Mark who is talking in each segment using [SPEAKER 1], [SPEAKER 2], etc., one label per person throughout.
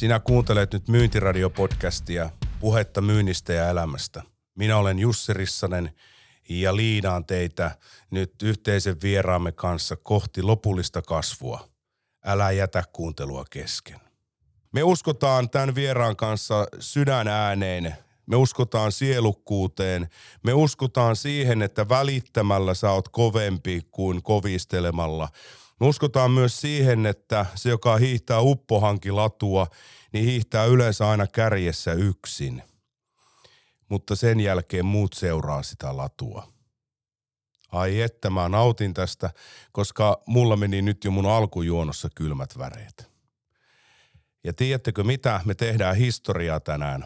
[SPEAKER 1] Sinä kuuntelet nyt Myyntiradiopodcastia, puhetta myynnistä ja elämästä. Minä olen Jussi Rissanen ja liidaan teitä nyt yhteisen vieraamme kanssa kohti lopullista kasvua. Älä jätä kuuntelua kesken. Me uskotaan tämän vieraan kanssa sydän ääneen. Me uskotaan sielukkuuteen. Me uskotaan siihen, että välittämällä sä oot kovempi kuin kovistelemalla. Me uskotaan myös siihen, että se, joka hiihtää uppohankilatua, niin hiihtää yleensä aina kärjessä yksin. Mutta sen jälkeen muut seuraa sitä latua. Ai että mä nautin tästä, koska mulla meni nyt jo mun alkujuonossa kylmät väreet. Ja tiedättekö mitä me tehdään historiaa tänään?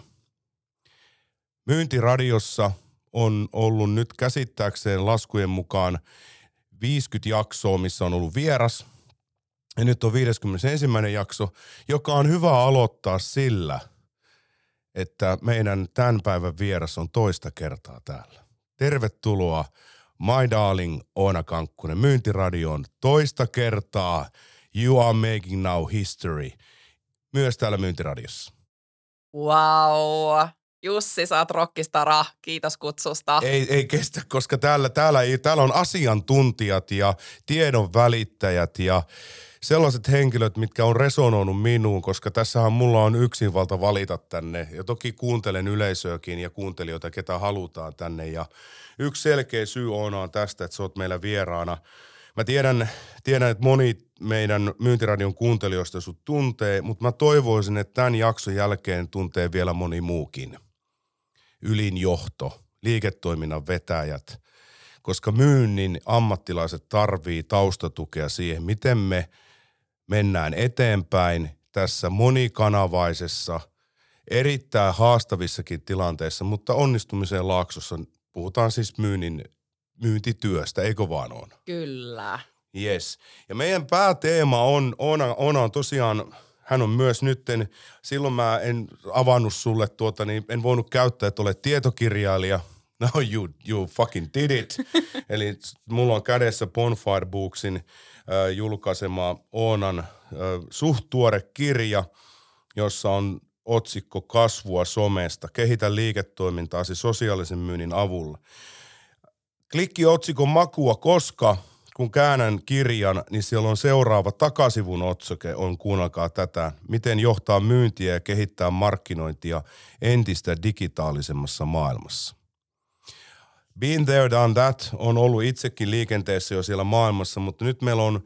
[SPEAKER 1] Myyntiradiossa on ollut nyt käsittääkseen laskujen mukaan 50 jaksoa, missä on ollut vieras. Ja nyt on 51. jakso, joka on hyvä aloittaa sillä, että meidän tämän päivän vieras on toista kertaa täällä. Tervetuloa My Darling Oona Kankkunen myyntiradioon toista kertaa. You are making now history. Myös täällä myyntiradiossa.
[SPEAKER 2] Wow. Jussi, oot rockistara. Kiitos kutsusta.
[SPEAKER 1] Ei, ei kestä, koska täällä, täällä, ei, täällä on asiantuntijat ja tiedon välittäjät ja sellaiset henkilöt, mitkä on resonoinut minuun, koska tässähän mulla on yksinvalta valita tänne. Ja toki kuuntelen yleisöäkin ja kuuntelijoita, ketä halutaan tänne. Ja yksi selkeä syy on, on tästä, että sä oot meillä vieraana. Mä tiedän, tiedän, että moni meidän myyntiradion kuuntelijoista sut tuntee, mutta mä toivoisin, että tämän jakson jälkeen tuntee vielä moni muukin ylinjohto, liiketoiminnan vetäjät, koska myynnin ammattilaiset tarvii taustatukea siihen, miten me mennään eteenpäin tässä monikanavaisessa, erittäin haastavissakin tilanteissa, mutta onnistumiseen laaksossa puhutaan siis myynnin, myyntityöstä, eikö vaan on?
[SPEAKER 2] Kyllä.
[SPEAKER 1] Yes. Ja meidän pääteema on, on, on, on tosiaan hän on myös nytten, silloin mä en avannut sulle tuota, niin en voinut käyttää, että olet tietokirjailija. No you, you fucking did it. Eli mulla on kädessä Bonfire Booksin äh, julkaisema Oonan äh, suht tuore kirja, jossa on otsikko Kasvua somesta. Kehitä liiketoimintaasi sosiaalisen myynnin avulla. Klikki otsikon makua, koska – kun käännän kirjan, niin siellä on seuraava takasivun otsake, on kuunnelkaa tätä, miten johtaa myyntiä ja kehittää markkinointia entistä digitaalisemmassa maailmassa. Been there, done that. On ollut itsekin liikenteessä jo siellä maailmassa, mutta nyt meillä on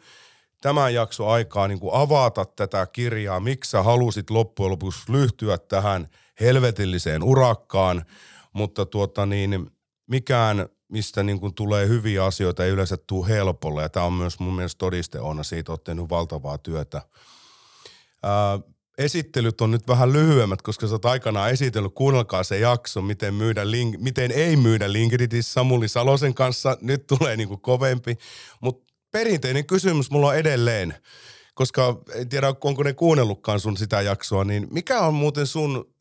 [SPEAKER 1] tämän jakso aikaa niin kuin avata tätä kirjaa, miksi sä halusit loppujen lopuksi lyhtyä tähän helvetilliseen urakkaan, mutta tuota niin, mikään mistä niin kuin tulee hyviä asioita, ei yleensä tule helpolla. Ja tämä on myös mun mielestä todiste on, siitä olet tehnyt valtavaa työtä. Ää, esittelyt on nyt vähän lyhyemmät, koska sä oot aikanaan esitellyt, kuunnelkaa se jakso, miten, myydä link, miten ei myydä LinkedInissä Samuli Salosen kanssa. Nyt tulee niin kuin kovempi. Mutta perinteinen kysymys mulla on edelleen, koska en tiedä, onko ne kuunnellutkaan sun sitä jaksoa, niin mikä on muuten sun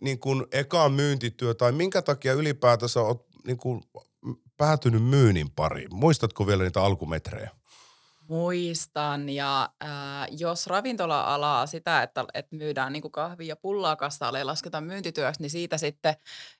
[SPEAKER 1] niin kuin eka myyntityö tai minkä takia ylipäätänsä oot niin kuin päätynyt myynnin pariin? Muistatko vielä niitä alkumetrejä?
[SPEAKER 2] Muistan ja äh, jos ravintola-alaa sitä, että, että myydään niin kahvia ja pullaa kassaalle ja lasketaan myyntityöksi, niin siitä sitten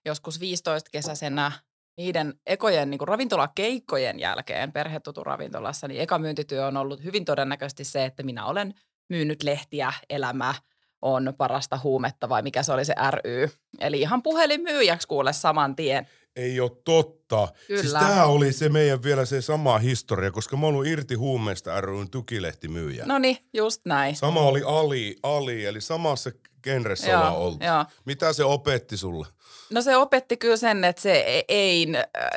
[SPEAKER 2] joskus 15 kesäisenä niiden ekojen niin ravintolakeikkojen jälkeen perhetutu ravintolassa, niin eka myyntityö on ollut hyvin todennäköisesti se, että minä olen myynyt lehtiä elämä on parasta huumetta vai mikä se oli se ry. Eli ihan puhelinmyyjäksi kuule saman tien
[SPEAKER 1] ei ole totta. Siis Kyllä. Siis tämä oli se meidän vielä se sama historia, koska mä ollut irti huumeesta ryn tukilehtimyyjä.
[SPEAKER 2] No niin, just näin.
[SPEAKER 1] Sama oli Ali, Ali eli samassa genressä ollaan oltu. Joo. Mitä se opetti sulle?
[SPEAKER 2] No se opetti kyllä sen, että se ei,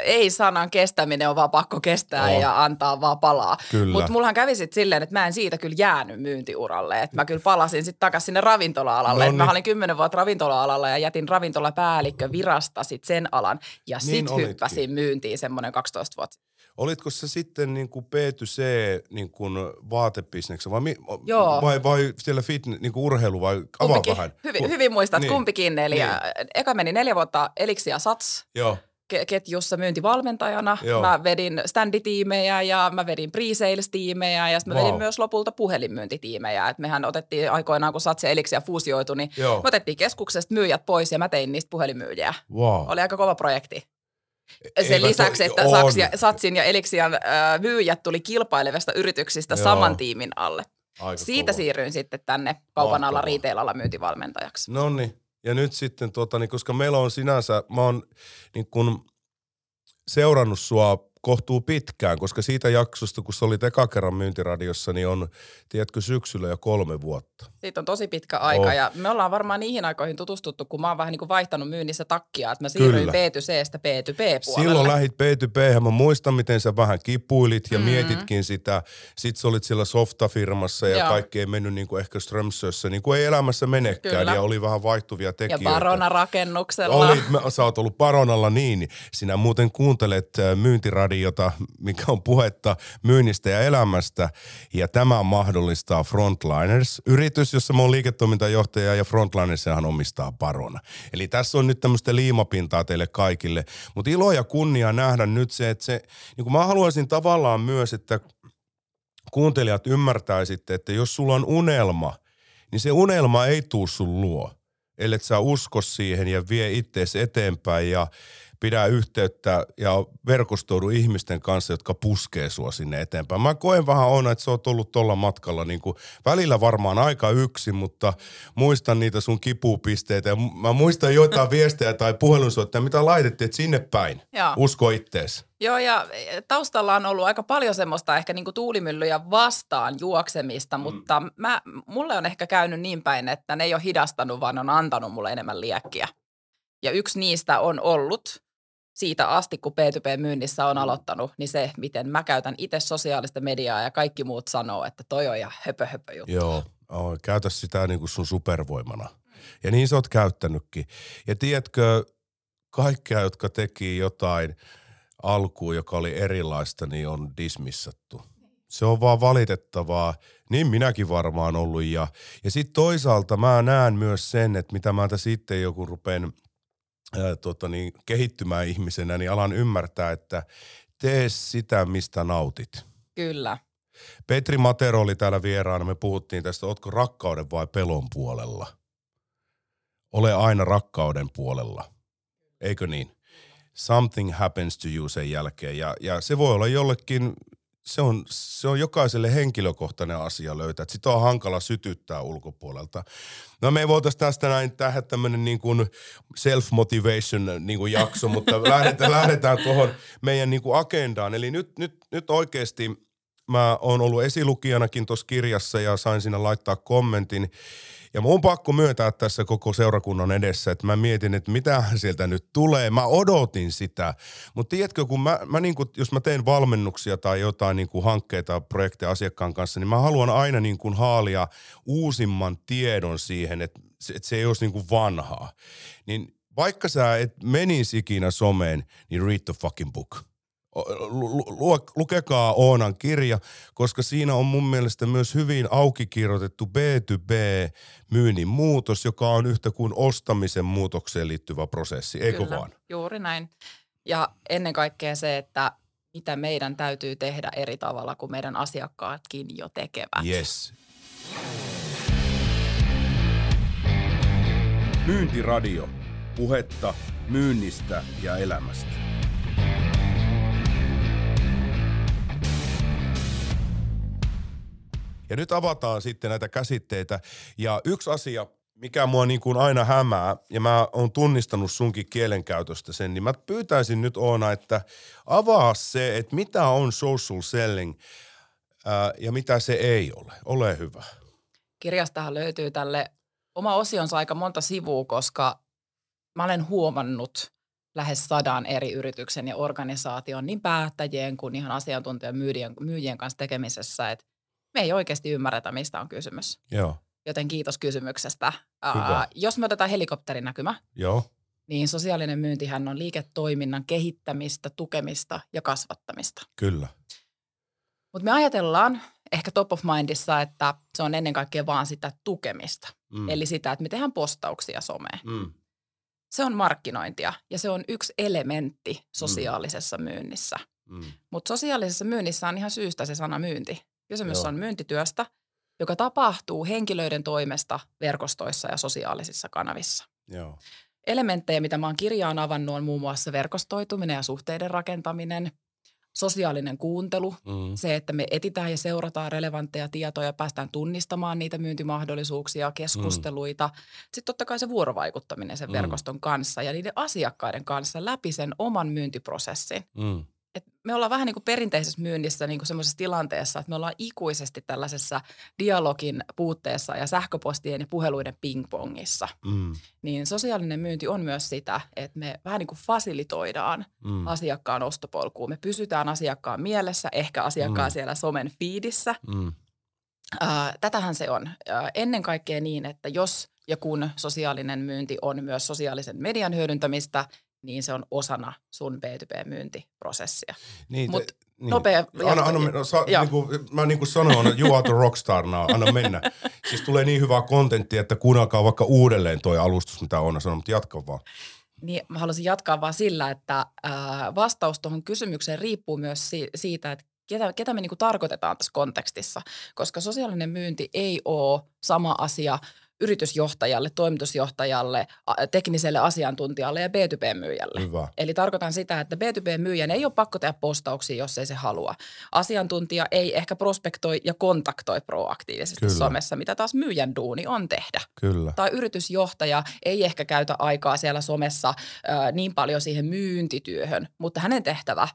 [SPEAKER 2] ei sanan kestäminen on vaan pakko kestää oh. ja antaa vaan palaa. Mutta mullahan kävi sitten silleen, että mä en siitä kyllä jäänyt myyntiuralle. Että mä kyllä palasin sitten takaisin sinne ravintola-alalle. No niin. Mä olin kymmenen vuotta ravintola-alalla ja jätin ravintolapäällikkö virasta sitten sen alan. Ja niin sitten hyppäsin myyntiin semmoinen 12 vuotta.
[SPEAKER 1] Olitko se sitten niin kuin B2C niin kuin vaatebisneksessä vai, Joo. vai, vai siellä fit, niin kuin urheilu vai avaa
[SPEAKER 2] kumpikin.
[SPEAKER 1] vähän?
[SPEAKER 2] Hyvin, hyvin muistat, niin. kumpikin. Eli niin. eka meni neljä vuotta Elixia Sats.
[SPEAKER 1] Joo.
[SPEAKER 2] ke- ketjussa myyntivalmentajana.
[SPEAKER 1] Joo.
[SPEAKER 2] Mä vedin standitiimejä ja mä vedin pre-sales-tiimejä ja sitten mä
[SPEAKER 1] Wow.
[SPEAKER 2] vedin myös lopulta puhelinmyyntitiimejä. Et mehän otettiin aikoinaan, kun Satsi ja Elixia fuusioitui, niin
[SPEAKER 1] Joo.
[SPEAKER 2] me otettiin keskuksesta myyjät pois ja mä tein niistä puhelinmyyjiä.
[SPEAKER 1] Wow.
[SPEAKER 2] Oli aika kova projekti. Sen
[SPEAKER 1] Eivät
[SPEAKER 2] lisäksi, että
[SPEAKER 1] on.
[SPEAKER 2] Saks ja, Satsin ja Elixian äh, myyjät tuli kilpailevista yrityksistä
[SPEAKER 1] Joo.
[SPEAKER 2] saman tiimin alle.
[SPEAKER 1] Aika
[SPEAKER 2] Siitä
[SPEAKER 1] kova.
[SPEAKER 2] siirryin sitten tänne kaupan alla retail-alla myyntivalmentajaksi.
[SPEAKER 1] No niin. Ja nyt sitten, tota, niin, koska meillä on sinänsä, mä oon niin kun seurannut sua kohtuu pitkään, koska siitä jaksosta, kun sä olit eka kerran myyntiradiossa, niin on, tiedätkö, syksyllä jo kolme vuotta.
[SPEAKER 2] Siitä on tosi pitkä aika
[SPEAKER 1] Oh.
[SPEAKER 2] ja me ollaan varmaan niihin aikoihin tutustuttu, kun mä oon vähän niin kuin vaihtanut myynnissä takkia, että mä siirryin
[SPEAKER 1] Kyllä.
[SPEAKER 2] B2Cstä B2B-puolelle.
[SPEAKER 1] Silloin lähit B2B, mä muistan, miten sä vähän kipuilit ja
[SPEAKER 2] Mhm.
[SPEAKER 1] mietitkin sitä. Sitten sä olit siellä softafirmassa ja
[SPEAKER 2] Joo.
[SPEAKER 1] kaikki ei mennyt niin kuin ehkä Strömsössä, niin kuin ei elämässä menekään.
[SPEAKER 2] Kyllä.
[SPEAKER 1] Ja oli vähän vaihtuvia
[SPEAKER 2] ja
[SPEAKER 1] tekijöitä.
[SPEAKER 2] Barona-rakennuksella.
[SPEAKER 1] Olit, mä- sä oot ollut Baronalla niin. Sinä muuten kuuntelet äh, myyntiradiota, mikä on puhetta myynnistä ja elämästä. Ja tämä mahdollistaa Frontliners. Yritys, jossa mä oon liiketoimintajohtaja ja Frontlinershan omistaa Barona. Eli tässä on nyt tämmöistä liimapintaa teille kaikille. Mutta ilo ja kunnia nähdä nyt se, että se, niin kuin mä haluaisin tavallaan myös, että kuuntelijat ymmärtäisitte, että jos sulla on unelma, niin se unelma ei tuu sun luo, ellei sä usko siihen ja vie ittees eteenpäin ja pidä yhteyttä ja verkostoudu ihmisten kanssa, jotka puskee sua sinne eteenpäin. Mä koen vähän on, että sä oot ollut tuolla matkalla niin kuin välillä varmaan aika yksin, mutta muistan niitä sun kipupisteitä. Ja mä muistan joitain viestejä tai puhelinsoittajia, mitä laitettiin, että sinne päin.
[SPEAKER 2] Joo.
[SPEAKER 1] Usko ittees.
[SPEAKER 2] Joo, ja taustalla on ollut aika paljon semmoista ehkä niinku tuulimyllyjä vastaan juoksemista,
[SPEAKER 1] Mm.
[SPEAKER 2] mutta mä, mulle on ehkä käynyt niin päin, että ne ei ole hidastanut, vaan on antanut mulle enemmän liekkiä. Ja yksi niistä on ollut siitä asti, kun P2P-myynnissä
[SPEAKER 1] Mm.
[SPEAKER 2] on aloittanut, niin se, miten mä käytän itse sosiaalista mediaa ja kaikki muut sanoo, että toi on ihan höpö höpö juttu.
[SPEAKER 1] Joo, oh, käytä sitä niin kuin sun supervoimana. Ja niin sä oot käyttänytkin. Ja tiedätkö, kaikkea, jotka teki jotain alkuun, joka oli erilaista, niin on dismissattu. Se on vaan valitettavaa. Niin minäkin varmaan ollut. Ja, ja sitten toisaalta mä näen myös sen, että mitä mä tässä itse joku rupean ää, tota niin, kehittymään ihmisenä, niin alan ymmärtää, että tee sitä, mistä nautit.
[SPEAKER 2] Kyllä.
[SPEAKER 1] Petri Matero oli täällä vieraana. Me puhuttiin tästä, ootko rakkauden vai pelon puolella? Ole aina rakkauden puolella. Eikö niin? Something happens to you sen jälkeen. Ja, ja se voi olla jollekin, se on, se on jokaiselle henkilökohtainen asia löytää. Et Sitä on hankala sytyttää ulkopuolelta. No me ei voitaisiin tästä näin tehdä tämmöinen niin kuin self-motivation niin kuin jakso, mutta lähdetään, lähdetään tuohon meidän niin kuin agendaan. Eli nyt, nyt, nyt oikeasti mä oon ollut esilukijanakin tuossa kirjassa ja sain siinä laittaa kommentin. Ja mun pakko myöntää tässä koko seurakunnan edessä, että mä mietin, että mitä sieltä nyt tulee. Mä odotin sitä. Mutta tiedätkö, kun mä, mä niin kuin, jos mä teen valmennuksia tai jotain niin kuin hankkeita, projekteja asiakkaan kanssa, niin mä haluan aina niin kuin haalia uusimman tiedon siihen, että että se ei olisi niin kuin vanhaa. Niin vaikka sä et menisi ikinä someen, niin read the fucking book. Lu- lu- lu- lukekaa Oonan kirja, koska siinä on mun mielestä myös hyvin auki kirjoitettu B2B-myynnin muutos, joka on yhtä kuin ostamisen muutokseen liittyvä prosessi, eikö
[SPEAKER 2] Kyllä,
[SPEAKER 1] vaan?
[SPEAKER 2] juuri näin. Ja ennen kaikkea se, että mitä meidän täytyy tehdä eri tavalla kuin meidän asiakkaatkin jo tekevät.
[SPEAKER 1] Yes. Myyntiradio. Puhetta myynnistä ja elämästä. Ja nyt avataan sitten näitä käsitteitä. Ja yksi asia, mikä mua niin kuin aina hämää, ja mä oon tunnistanut sunkin kielenkäytöstä sen, niin mä pyytäisin nyt Oona, että avaa se, että mitä on social selling ää, ja mitä se ei ole. Ole hyvä.
[SPEAKER 2] Kirjastahan löytyy tälle oma osionsa aika monta sivua, koska mä olen huomannut lähes sadan eri yrityksen ja organisaation niin päättäjien kuin ihan asiantuntijan myyjien, myyjien kanssa tekemisessä, että me ei oikeasti ymmärretä, mistä on kysymys.
[SPEAKER 1] Joo,
[SPEAKER 2] Joten kiitos kysymyksestä.
[SPEAKER 1] Hyvä.
[SPEAKER 2] Ää, jos me otetaan helikopterinäkymä,
[SPEAKER 1] joo,
[SPEAKER 2] niin sosiaalinen myyntihän on liiketoiminnan kehittämistä, tukemista ja kasvattamista.
[SPEAKER 1] kyllä.
[SPEAKER 2] Mutta me ajatellaan ehkä top of mindissa, että se on ennen kaikkea vaan sitä tukemista.
[SPEAKER 1] Mm.
[SPEAKER 2] Eli sitä, että me tehdään postauksia someen.
[SPEAKER 1] mm.
[SPEAKER 2] Se on markkinointia ja se on yksi elementti sosiaalisessa mm. myynnissä. Mm. Mutta sosiaalisessa myynnissä on ihan syystä se sana myynti. Kysymys Joo. on myyntityöstä, joka tapahtuu henkilöiden toimesta verkostoissa ja sosiaalisissa kanavissa.
[SPEAKER 1] Joo.
[SPEAKER 2] Elementtejä, mitä mä oon kirjaan avannut, on muun muassa verkostoituminen ja suhteiden rakentaminen, sosiaalinen kuuntelu, mm. se, että me etitään ja seurataan relevantteja tietoja ja päästään tunnistamaan niitä myyntimahdollisuuksia, keskusteluita. Mm. Sitten totta kai se vuorovaikuttaminen sen mm. verkoston kanssa ja niiden asiakkaiden kanssa läpi sen oman myyntiprosessin. Mm et me ollaan vähän niin kuin perinteisessä myynnissä niin kuin semmoisessa tilanteessa, että me ollaan ikuisesti tällaisessa dialogin puutteessa ja sähköpostien ja puheluiden pingpongissa. Mm. Niin sosiaalinen myynti on myös sitä, että me vähän niin kuin fasilitoidaan mm. asiakkaan ostopolkuun. Me pysytään asiakkaan mielessä, ehkä asiakkaan mm. siellä somen fiidissä. Mm. Äh, tätähän se on. Ennen kaikkea niin, että jos ja kun sosiaalinen myynti on myös sosiaalisen median hyödyntämistä, niin se on osana sun B2B-myyntiprosessia.
[SPEAKER 1] Niin, Mut niin. Nopea anna, anna, no, sa, niin kuin, mä niin kuin sanoin, you are the rockstar now, anna mennä. siis tulee niin hyvää kontenttia, että kuunnelkaa vaikka uudelleen toi alustus, mitä on sanonut, mutta jatka vaan.
[SPEAKER 2] Niin, mä haluaisin jatkaa vaan sillä, että äh, vastaus tuohon kysymykseen riippuu myös si- siitä, että ketä, ketä me niin kuin tarkoitetaan tässä kontekstissa, koska sosiaalinen myynti ei ole sama asia – yritysjohtajalle, toimitusjohtajalle, tekniselle asiantuntijalle ja B2B-myyjälle.
[SPEAKER 1] Hyvä.
[SPEAKER 2] Eli tarkoitan sitä, että B2B-myyjän ei ole pakko tehdä postauksia, jos ei se halua. Asiantuntija ei ehkä prospektoi ja kontaktoi proaktiivisesti Kyllä. somessa, mitä taas myyjän duuni on tehdä.
[SPEAKER 1] Kyllä.
[SPEAKER 2] Tai yritysjohtaja ei ehkä käytä aikaa siellä somessa äh, niin paljon siihen myyntityöhön, mutta hänen tehtävä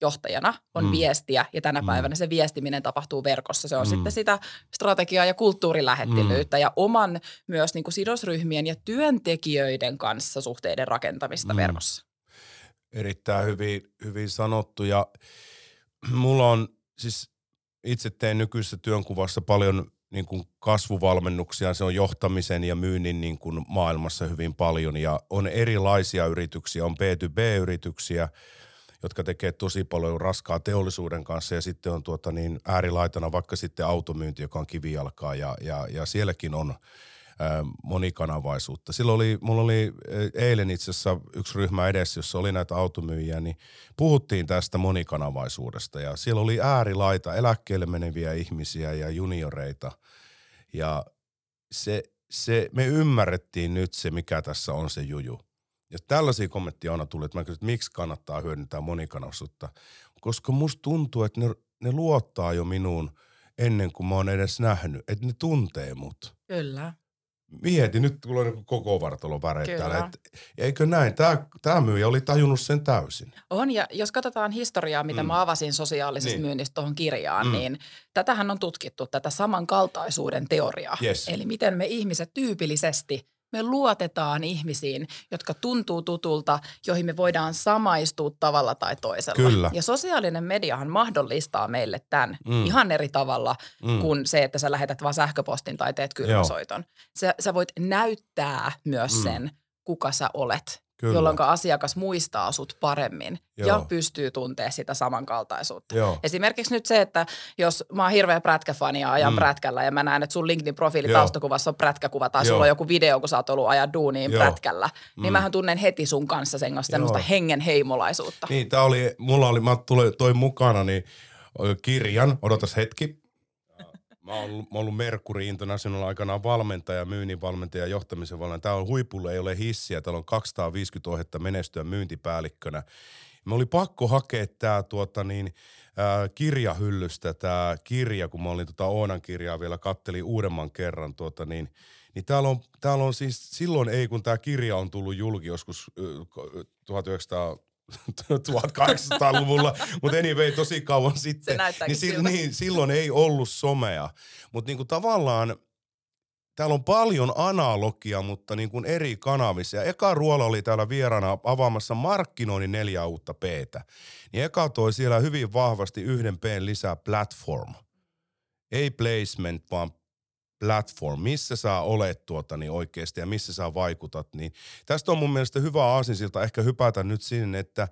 [SPEAKER 2] johtajana on mm. viestiä ja tänä mm. päivänä se viestiminen tapahtuu verkossa. Se on mm. sitten sitä strategiaa ja kulttuurilähettilyyttä mm. ja oman myös niin kuin sidosryhmien ja työntekijöiden kanssa suhteiden rakentamista mm. verkossa.
[SPEAKER 1] Erittäin hyvin, hyvin sanottu ja mulla on siis itse teen nykyisessä työnkuvassa paljon niin kuin kasvuvalmennuksia, se on johtamisen ja myynnin niin kuin maailmassa hyvin paljon ja on erilaisia yrityksiä, on B2B-yrityksiä – jotka tekee tosi paljon raskaa teollisuuden kanssa ja sitten on tuota niin äärilaitana vaikka sitten automyynti, joka on kivijalkaa ja, ja, ja sielläkin on monikanavaisuutta. Silloin oli, mulla oli eilen itse asiassa yksi ryhmä edessä, jossa oli näitä automyyjiä, niin puhuttiin tästä monikanavaisuudesta ja siellä oli äärilaita, eläkkeelle meneviä ihmisiä ja junioreita ja se, se, me ymmärrettiin nyt se, mikä tässä on se juju. Ja tällaisia kommentteja aina tulee, että mä kysyn, että miksi kannattaa hyödyntää monikanavaisuutta. Koska musta tuntuu, että ne, ne luottaa jo minuun ennen kuin mä oon edes nähnyt, että ne tuntee mut.
[SPEAKER 2] Kyllä.
[SPEAKER 1] Mieti, nyt tulee koko vartalo täällä. eikö näin? Tämä, tämä myyjä oli tajunnut sen täysin.
[SPEAKER 2] On, ja jos katsotaan historiaa, mitä mm. mä avasin sosiaalisesta niin. myynnistä tuohon kirjaan, mm. niin tätähän on tutkittu, tätä samankaltaisuuden teoriaa.
[SPEAKER 1] Yes.
[SPEAKER 2] Eli miten me ihmiset tyypillisesti – me luotetaan ihmisiin, jotka tuntuu tutulta, joihin me voidaan samaistua tavalla tai toisella.
[SPEAKER 1] Kyllä.
[SPEAKER 2] Ja sosiaalinen mediahan mahdollistaa meille tämän mm. ihan eri tavalla mm. kuin se, että sä lähetät vaan sähköpostin tai teet kylmäsoiton. Sä, sä voit näyttää myös mm. sen, kuka sä olet jolloin asiakas muistaa sut paremmin Joo. ja pystyy tuntea sitä samankaltaisuutta.
[SPEAKER 1] Joo.
[SPEAKER 2] Esimerkiksi nyt se, että jos mä oon hirveä prätkäfani ja ajan mm. prätkällä ja mä näen, että sun LinkedIn-profiili taustakuvassa on prätkäkuva tai Joo. sulla on joku video, kun sä oot ollut ajaa duuniin Joo. prätkällä, niin mm. mähän tunnen heti sun kanssa semmoista hengen heimolaisuutta.
[SPEAKER 1] Niin, tää oli, mulla oli, mä toin mukana niin kirjan, odotas hetki, Mä oon ollut, mä ollut Mercury International aikanaan valmentaja, myynnin valmentaja, johtamisen valmentaja. Tää on huipulle, ei ole hissiä. Täällä on 250 ohjetta menestyä myyntipäällikkönä. Me oli pakko hakea tää tuota niin, ää, kirjahyllystä tää kirja, kun mä olin tota Oonan kirjaa vielä kattelin uudemman kerran tuota niin, niin täällä on, täällä on siis, silloin ei kun tämä kirja on tullut julki joskus 1900 1800-luvulla, mutta anyway, tosi kauan sitten.
[SPEAKER 2] niin,
[SPEAKER 1] si- niin, silloin ei ollut somea. Mutta niinku tavallaan täällä on paljon analogia, mutta niin kuin eri kanavissa. Ja Eka Ruola oli täällä vieraana avaamassa markkinoinnin neljä uutta p Niin Eka toi siellä hyvin vahvasti yhden p lisää platform. Ei placement, vaan platform, missä sä olet tuota, niin oikeasti ja missä sä vaikutat. Niin tästä on mun mielestä hyvä aasinsilta ehkä hypätä nyt sinne, että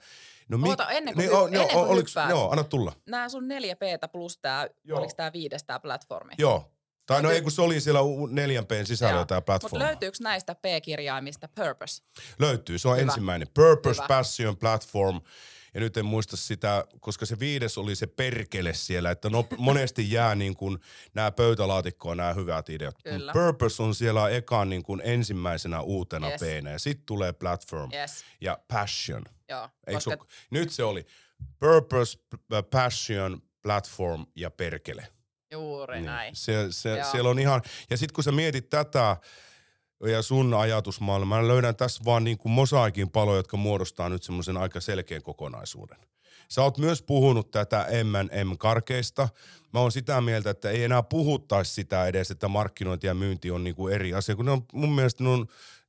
[SPEAKER 2] No mi- Oota, ennen kuin, niin, hy- ennen kuin
[SPEAKER 1] oliks, Joo, anna tulla.
[SPEAKER 2] Nämä sun neljä p plus tää, oliko tää viides tää platformi?
[SPEAKER 1] Joo. Tai no ei, kun se oli siellä u- 4Pn sisällä
[SPEAKER 2] Joo.
[SPEAKER 1] jotain
[SPEAKER 2] Mutta löytyykö näistä P-kirjaimista purpose?
[SPEAKER 1] Löytyy, se on
[SPEAKER 2] Hyvä.
[SPEAKER 1] ensimmäinen. Purpose,
[SPEAKER 2] Hyvä.
[SPEAKER 1] Passion, Platform. Ja nyt en muista sitä, koska se viides oli se perkele siellä, että no, monesti jää niin kuin nämä pöytälaatikkoon nämä hyvät ideat.
[SPEAKER 2] Kyllä.
[SPEAKER 1] Purpose on siellä ekaan niin kuin ensimmäisenä uutena
[SPEAKER 2] Yes.
[SPEAKER 1] yes. ja sitten tulee Platform
[SPEAKER 2] Yes.
[SPEAKER 1] ja Passion.
[SPEAKER 2] Joo, koska
[SPEAKER 1] koska... Nyt se oli Purpose, Passion, Platform ja perkele.
[SPEAKER 2] juuri näin.
[SPEAKER 1] Se, se,
[SPEAKER 2] Joo.
[SPEAKER 1] siellä on ihan, ja sitten kun sä mietit tätä ja sun ajatusmaailma, mä löydän tässä vaan niin kuin mosaikin paloja, jotka muodostaa nyt semmoisen aika selkeän kokonaisuuden. Sä oot myös puhunut tätä M&M-karkeista. Mä oon sitä mieltä, että ei enää puhuttaisi sitä edes, että markkinointi ja myynti on niin kuin eri asia, kun ne on, mun mielestä ne, on,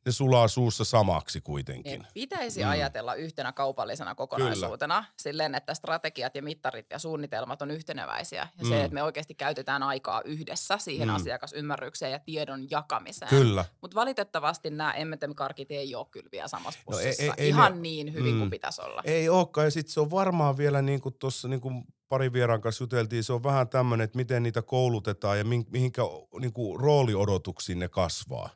[SPEAKER 1] ne sulaa suussa samaksi kuitenkin.
[SPEAKER 2] Niin pitäisi
[SPEAKER 1] Mm.
[SPEAKER 2] mm. ajatella yhtenä kaupallisena kokonaisuutena silleen, että strategiat ja mittarit ja suunnitelmat on yhteneväisiä. Ja
[SPEAKER 1] Mm.
[SPEAKER 2] se, että me oikeasti käytetään aikaa yhdessä siihen
[SPEAKER 1] Mm.
[SPEAKER 2] mm. asiakasymmärrykseen ja tiedon jakamiseen.
[SPEAKER 1] Kyllä.
[SPEAKER 2] Mutta valitettavasti nämä M&M-karkit ei ole kyllä vielä samassa
[SPEAKER 1] No ei-
[SPEAKER 2] pussissa.
[SPEAKER 1] ei- ei
[SPEAKER 2] Ihan
[SPEAKER 1] ne-
[SPEAKER 2] niin hyvin
[SPEAKER 1] Mm.
[SPEAKER 2] kuin pitäisi olla.
[SPEAKER 1] Ei olekaan, ja sitten se on varmaan vielä niin kuin tuossa niin kuin pari vieraan kanssa juteltiin, se on vähän tämmöinen, että miten niitä koulutetaan ja mihinkä niin kuin rooliodotuksiin ne kasvaa.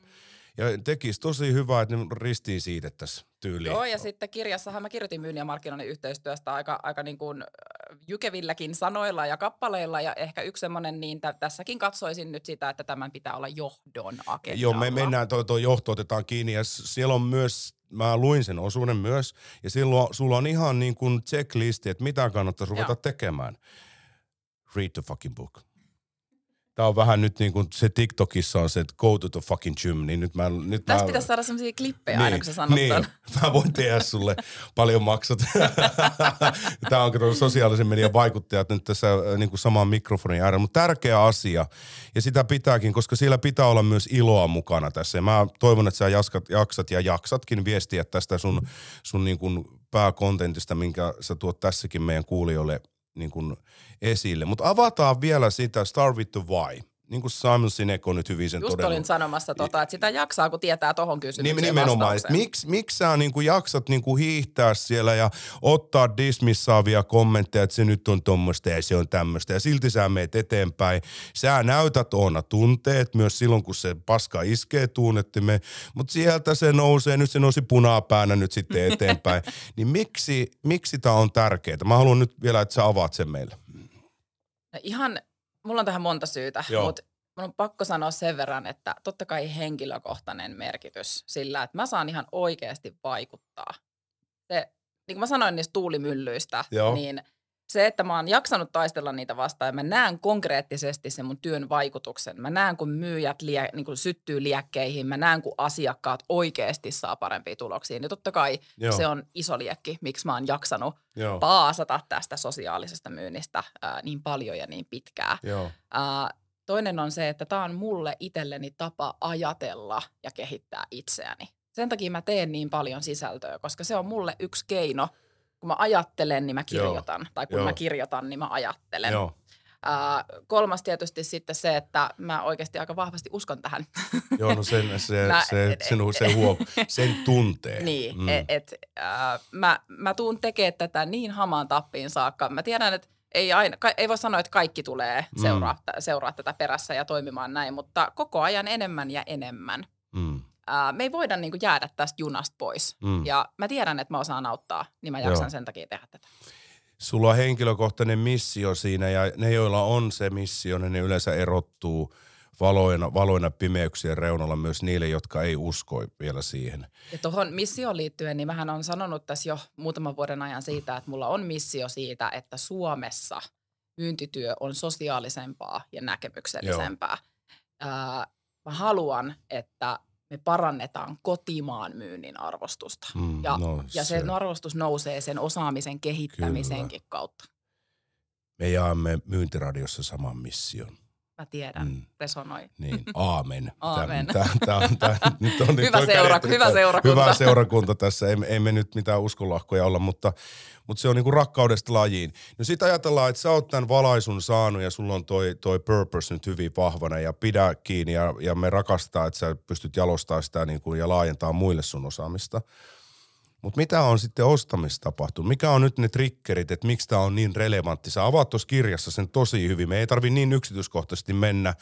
[SPEAKER 1] Ja tekisi tosi hyvä, että ne ristiin siitä tässä tyyliin.
[SPEAKER 2] Joo, ja sitten kirjassahan mä kirjoitin myynnin ja markkinoinnin yhteistyöstä aika, aika niin kuin äh, jykevilläkin sanoilla ja kappaleilla, ja ehkä yksi semmoinen, niin tä- tässäkin katsoisin nyt sitä, että tämän pitää olla johdon agendalla.
[SPEAKER 1] Joo, me mennään, tuo, tuo johto otetaan kiinni ja siellä on myös, mä luin sen osuuden myös, ja silloin sulla on ihan niin kuin checklisti, että mitä kannattaisi ruveta
[SPEAKER 2] Joo.
[SPEAKER 1] tekemään. Read the fucking book. Tämä on vähän nyt niin kuin se TikTokissa on se, että go to the fucking gym, niin nyt mä... Nyt
[SPEAKER 2] Tästä
[SPEAKER 1] mä,
[SPEAKER 2] pitäisi saada semmoisia klippejä niin, aina, kun sä sanot
[SPEAKER 1] niin,
[SPEAKER 2] ton.
[SPEAKER 1] mä voin tehdä sulle paljon maksat. Tämä on kato sosiaalisen median vaikuttajat nyt tässä äh, niin kuin saman mikrofonin äärellä, mutta tärkeä asia. Ja sitä pitääkin, koska siellä pitää olla myös iloa mukana tässä. Ja mä toivon, että sä jaskat, jaksat ja jaksatkin viestiä tästä sun, sun niin kuin pääkontentista, minkä sä tuot tässäkin meidän kuulijoille niin kuin esille. Mutta avataan vielä sitä Start with the Why. Niin kuin Simon Sinek on nyt hyvin sen
[SPEAKER 2] Just
[SPEAKER 1] todennut.
[SPEAKER 2] olin sanomassa, tota, että sitä jaksaa, kun tietää tohon kysymykseen
[SPEAKER 1] Niin, nimenomaan. Miksi miksi sä niinku jaksat niinku hiihtää siellä ja ottaa dismissaavia kommentteja, että se nyt on tommoista ja se on tämmöistä. Ja silti sä meet eteenpäin. Sä näytät Oona tunteet myös silloin, kun se paska iskee tuunettime. Mutta sieltä se nousee, nyt se nousi punapäänä nyt sitten eteenpäin. niin miksi, miksi tämä on tärkeää? Mä haluan nyt vielä, että sä avaat sen meille.
[SPEAKER 2] No ihan, mulla on tähän monta syytä,
[SPEAKER 1] Joo.
[SPEAKER 2] mutta mun on pakko sanoa sen verran, että totta kai henkilökohtainen merkitys sillä, että mä saan ihan oikeasti vaikuttaa. Se, niin kuin mä sanoin niistä tuulimyllyistä,
[SPEAKER 1] Joo.
[SPEAKER 2] niin se, että mä oon jaksanut taistella niitä vastaan ja mä näen konkreettisesti sen mun työn vaikutuksen. Mä näen, kun myyjät lie, niin kuin syttyy liekkeihin, mä näen, kun asiakkaat oikeasti saa parempia tuloksia. Niin totta kai
[SPEAKER 1] Joo.
[SPEAKER 2] se on iso liekki, miksi mä oon jaksanut
[SPEAKER 1] Joo.
[SPEAKER 2] paasata tästä sosiaalisesta myynnistä ää, niin paljon ja niin pitkään.
[SPEAKER 1] Joo.
[SPEAKER 2] Ää, toinen on se, että tämä on mulle itselleni tapa ajatella ja kehittää itseäni. Sen takia mä teen niin paljon sisältöä, koska se on mulle yksi keino. Kun mä ajattelen, niin mä
[SPEAKER 1] Joo.
[SPEAKER 2] kirjoitan. Tai kun
[SPEAKER 1] Joo.
[SPEAKER 2] mä kirjoitan, niin mä ajattelen.
[SPEAKER 1] Joo.
[SPEAKER 2] Ää, kolmas tietysti sitten se, että mä oikeasti aika vahvasti uskon tähän.
[SPEAKER 1] Joo, no sen, se,
[SPEAKER 2] Mä-
[SPEAKER 1] se,
[SPEAKER 2] et-
[SPEAKER 1] sen, se huom, sen tuntee.
[SPEAKER 2] Niin,
[SPEAKER 1] Mm.
[SPEAKER 2] mm. et, et, äh, mä, mä tuun tekemään tätä niin hamaan tappiin saakka. Mä tiedän, että ei, aina, ka, ei voi sanoa, että kaikki tulee
[SPEAKER 1] Mm.
[SPEAKER 2] seuraa, seuraa tätä perässä ja toimimaan näin, mutta koko ajan enemmän ja enemmän.
[SPEAKER 1] Mm.
[SPEAKER 2] Äh, me ei voida niin kuin jäädä tästä junasta pois.
[SPEAKER 1] Mm.
[SPEAKER 2] Ja mä tiedän, että mä osaan auttaa, niin mä jaksan
[SPEAKER 1] Joo.
[SPEAKER 2] sen takia tehdä tätä.
[SPEAKER 1] Sulla on henkilökohtainen missio siinä ja ne, joilla on se missio, niin ne yleensä erottuu valoina, valoina pimeyksien reunalla myös niille, jotka ei usko vielä siihen.
[SPEAKER 2] Ja tuohon missioon liittyen, niin mähän on sanonut tässä jo muutaman vuoden ajan siitä, että mulla on missio siitä, että Suomessa myyntityö on sosiaalisempaa ja näkemyksellisempää. Ää, mä haluan, että me parannetaan kotimaan myynnin arvostusta.
[SPEAKER 1] Mm,
[SPEAKER 2] Ja,
[SPEAKER 1] no,
[SPEAKER 2] ja se arvostus nousee sen osaamisen kehittämisenkin kautta.
[SPEAKER 1] Me jaamme myyntiradiossa saman mission.
[SPEAKER 2] Mä tiedän,
[SPEAKER 1] Mm.
[SPEAKER 2] resonoi.
[SPEAKER 1] Niin, aamen.
[SPEAKER 2] Aamen.
[SPEAKER 1] Tää, tää, tää, tää, nyt on nyt
[SPEAKER 2] Hyvä seura-
[SPEAKER 1] kädet-
[SPEAKER 2] hyvä seurakunta.
[SPEAKER 1] Hyvä seurakunta tässä. Ei, ei me nyt mitään uskonlahkoja olla, mutta, mutta se on niinku rakkaudesta lajiin. No sit ajatellaan, että sä oot tämän valaisun saanut ja sulla on toi, toi purpose nyt hyvin vahvana ja pidä kiinni ja, ja me rakastaa, että sä pystyt jalostaa sitä niinku ja laajentaa muille sun osaamista. Mutta mitä on sitten ostamista tapahtunut? Mikä on nyt ne triggerit, että miksi tämä on niin relevantti? Sä avaat tuossa kirjassa sen tosi hyvin. Me ei tarvi niin yksityiskohtaisesti mennä,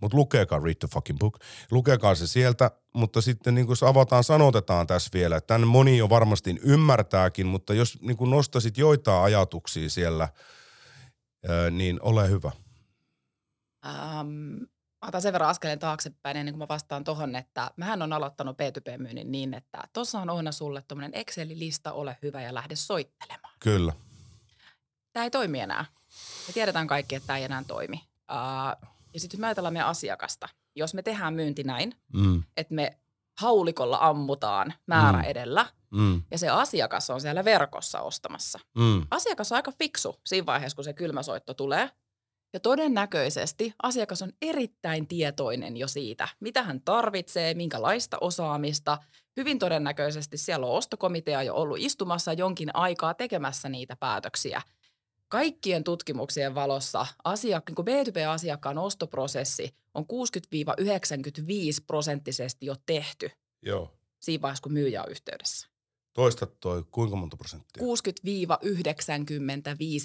[SPEAKER 1] mutta lukeekaa Read the fucking book. Lukekaa se sieltä, mutta sitten niin kun avataan, sanotetaan tässä vielä, että tämän moni jo varmasti ymmärtääkin, mutta jos niin kun nostasit joitain ajatuksia siellä, niin ole hyvä.
[SPEAKER 2] Um, otan sen verran askeleen taaksepäin ennen kuin mä vastaan tohon, että mähän on aloittanut B2B-myynnin niin, että tuossa on aina sulle tuommoinen Excel-lista, ole hyvä ja lähde soittelemaan.
[SPEAKER 1] Kyllä.
[SPEAKER 2] Tämä ei toimi enää. Me tiedetään kaikki, että tämä ei enää toimi. Uh, ja sitten me ajatellaan meidän asiakasta, jos me tehdään myynti näin, mm. että me haulikolla ammutaan määrä mm. edellä, mm. ja se asiakas on siellä verkossa ostamassa. Mm. Asiakas on aika fiksu siinä vaiheessa, kun se kylmäsoitto tulee – ja todennäköisesti asiakas on erittäin tietoinen jo siitä, mitä hän tarvitsee, minkälaista osaamista. Hyvin todennäköisesti siellä on ostokomitea jo ollut istumassa jonkin aikaa tekemässä niitä päätöksiä. Kaikkien tutkimuksien valossa asiak- niin B2B-asiakkaan ostoprosessi on 60-95 prosenttisesti jo tehty
[SPEAKER 1] Joo.
[SPEAKER 2] siinä vaiheessa, kun myyjä on yhteydessä.
[SPEAKER 1] Toista toi, kuinka monta prosenttia?
[SPEAKER 2] 60-95,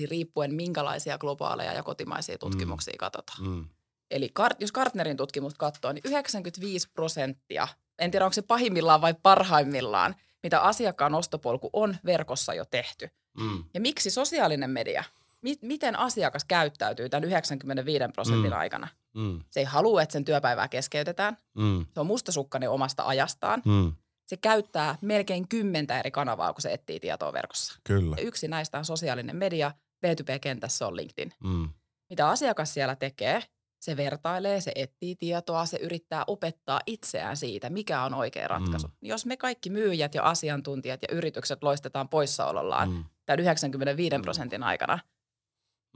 [SPEAKER 2] riippuen minkälaisia globaaleja ja kotimaisia tutkimuksia mm. katsotaan. Mm. Eli kar- jos Kartnerin tutkimusta katsoo, niin 95 prosenttia, en tiedä onko se pahimmillaan vai parhaimmillaan, mitä asiakkaan ostopolku on verkossa jo tehty. Mm. Ja miksi sosiaalinen media? Mi- miten asiakas käyttäytyy tämän 95 prosentin mm. aikana? Mm. Se ei halua, että sen työpäivää keskeytetään. Mm. Se on mustasukkainen omasta ajastaan. Mm se käyttää melkein kymmentä eri kanavaa, kun se etsii tietoa verkossa.
[SPEAKER 1] Kyllä.
[SPEAKER 2] Ja yksi näistä on sosiaalinen media, B2B-kentässä on LinkedIn. Mm. Mitä asiakas siellä tekee? Se vertailee, se etsii tietoa, se yrittää opettaa itseään siitä, mikä on oikea ratkaisu. Mm. Jos me kaikki myyjät ja asiantuntijat ja yritykset loistetaan poissaolollaan mm. tämän 95 mm. prosentin aikana –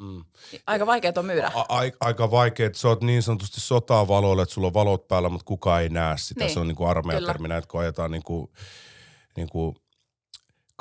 [SPEAKER 2] Mm. Aika vaikeaa on myydä.
[SPEAKER 1] A- a- aika vaikea, että sä oot niin sanotusti sotaa valoilla, että sulla on valot päällä, mutta kukaan ei näe sitä. Niin. Se on niin kuin armeijatermi, näet, kun ajetaan niin kuin, niin kuin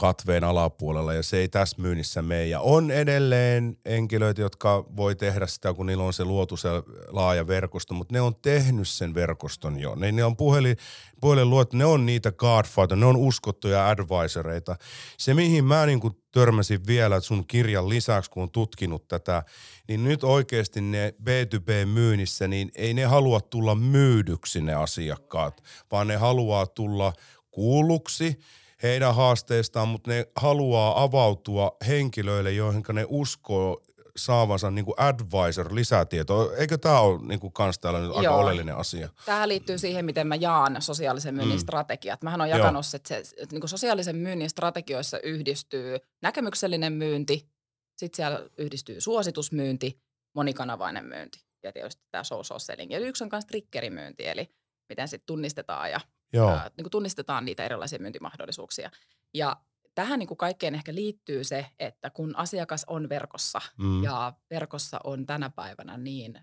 [SPEAKER 1] katveen alapuolella ja se ei tässä myynnissä mene. Ja on edelleen henkilöitä, jotka voi tehdä sitä, kun niillä on se luotu se laaja verkosto, mutta ne on tehnyt sen verkoston jo. Ne, ne on puhelin, puhelin luot, ne on niitä Godfather, ne on uskottuja advisoreita. Se, mihin mä niin kuin törmäsin vielä sun kirjan lisäksi, kun on tutkinut tätä, niin nyt oikeasti ne B2B-myynnissä, niin ei ne halua tulla myydyksi ne asiakkaat, vaan ne haluaa tulla kuulluksi – heidän haasteistaan, mutta ne haluaa avautua henkilöille, joihin ne uskoo saavansa niin kuin advisor lisätietoa. Eikö tämä ole niin kuin kans täällä nyt aika oleellinen asia?
[SPEAKER 2] Tähän liittyy siihen, miten mä jaan sosiaalisen myynnin mm. strategiat. Mähän on jakanut, Joo. että, se, että niin kuin sosiaalisen myynnin strategioissa yhdistyy näkemyksellinen myynti, sitten siellä yhdistyy suositusmyynti, monikanavainen myynti ja tietysti tämä social selling. Ja yksi on myös triggerimyynti, eli miten sitten tunnistetaan ja Joo. Ää, niin kuin tunnistetaan niitä erilaisia myyntimahdollisuuksia. Ja tähän niin kuin kaikkeen ehkä liittyy se, että kun asiakas on verkossa mm. ja verkossa on tänä päivänä niin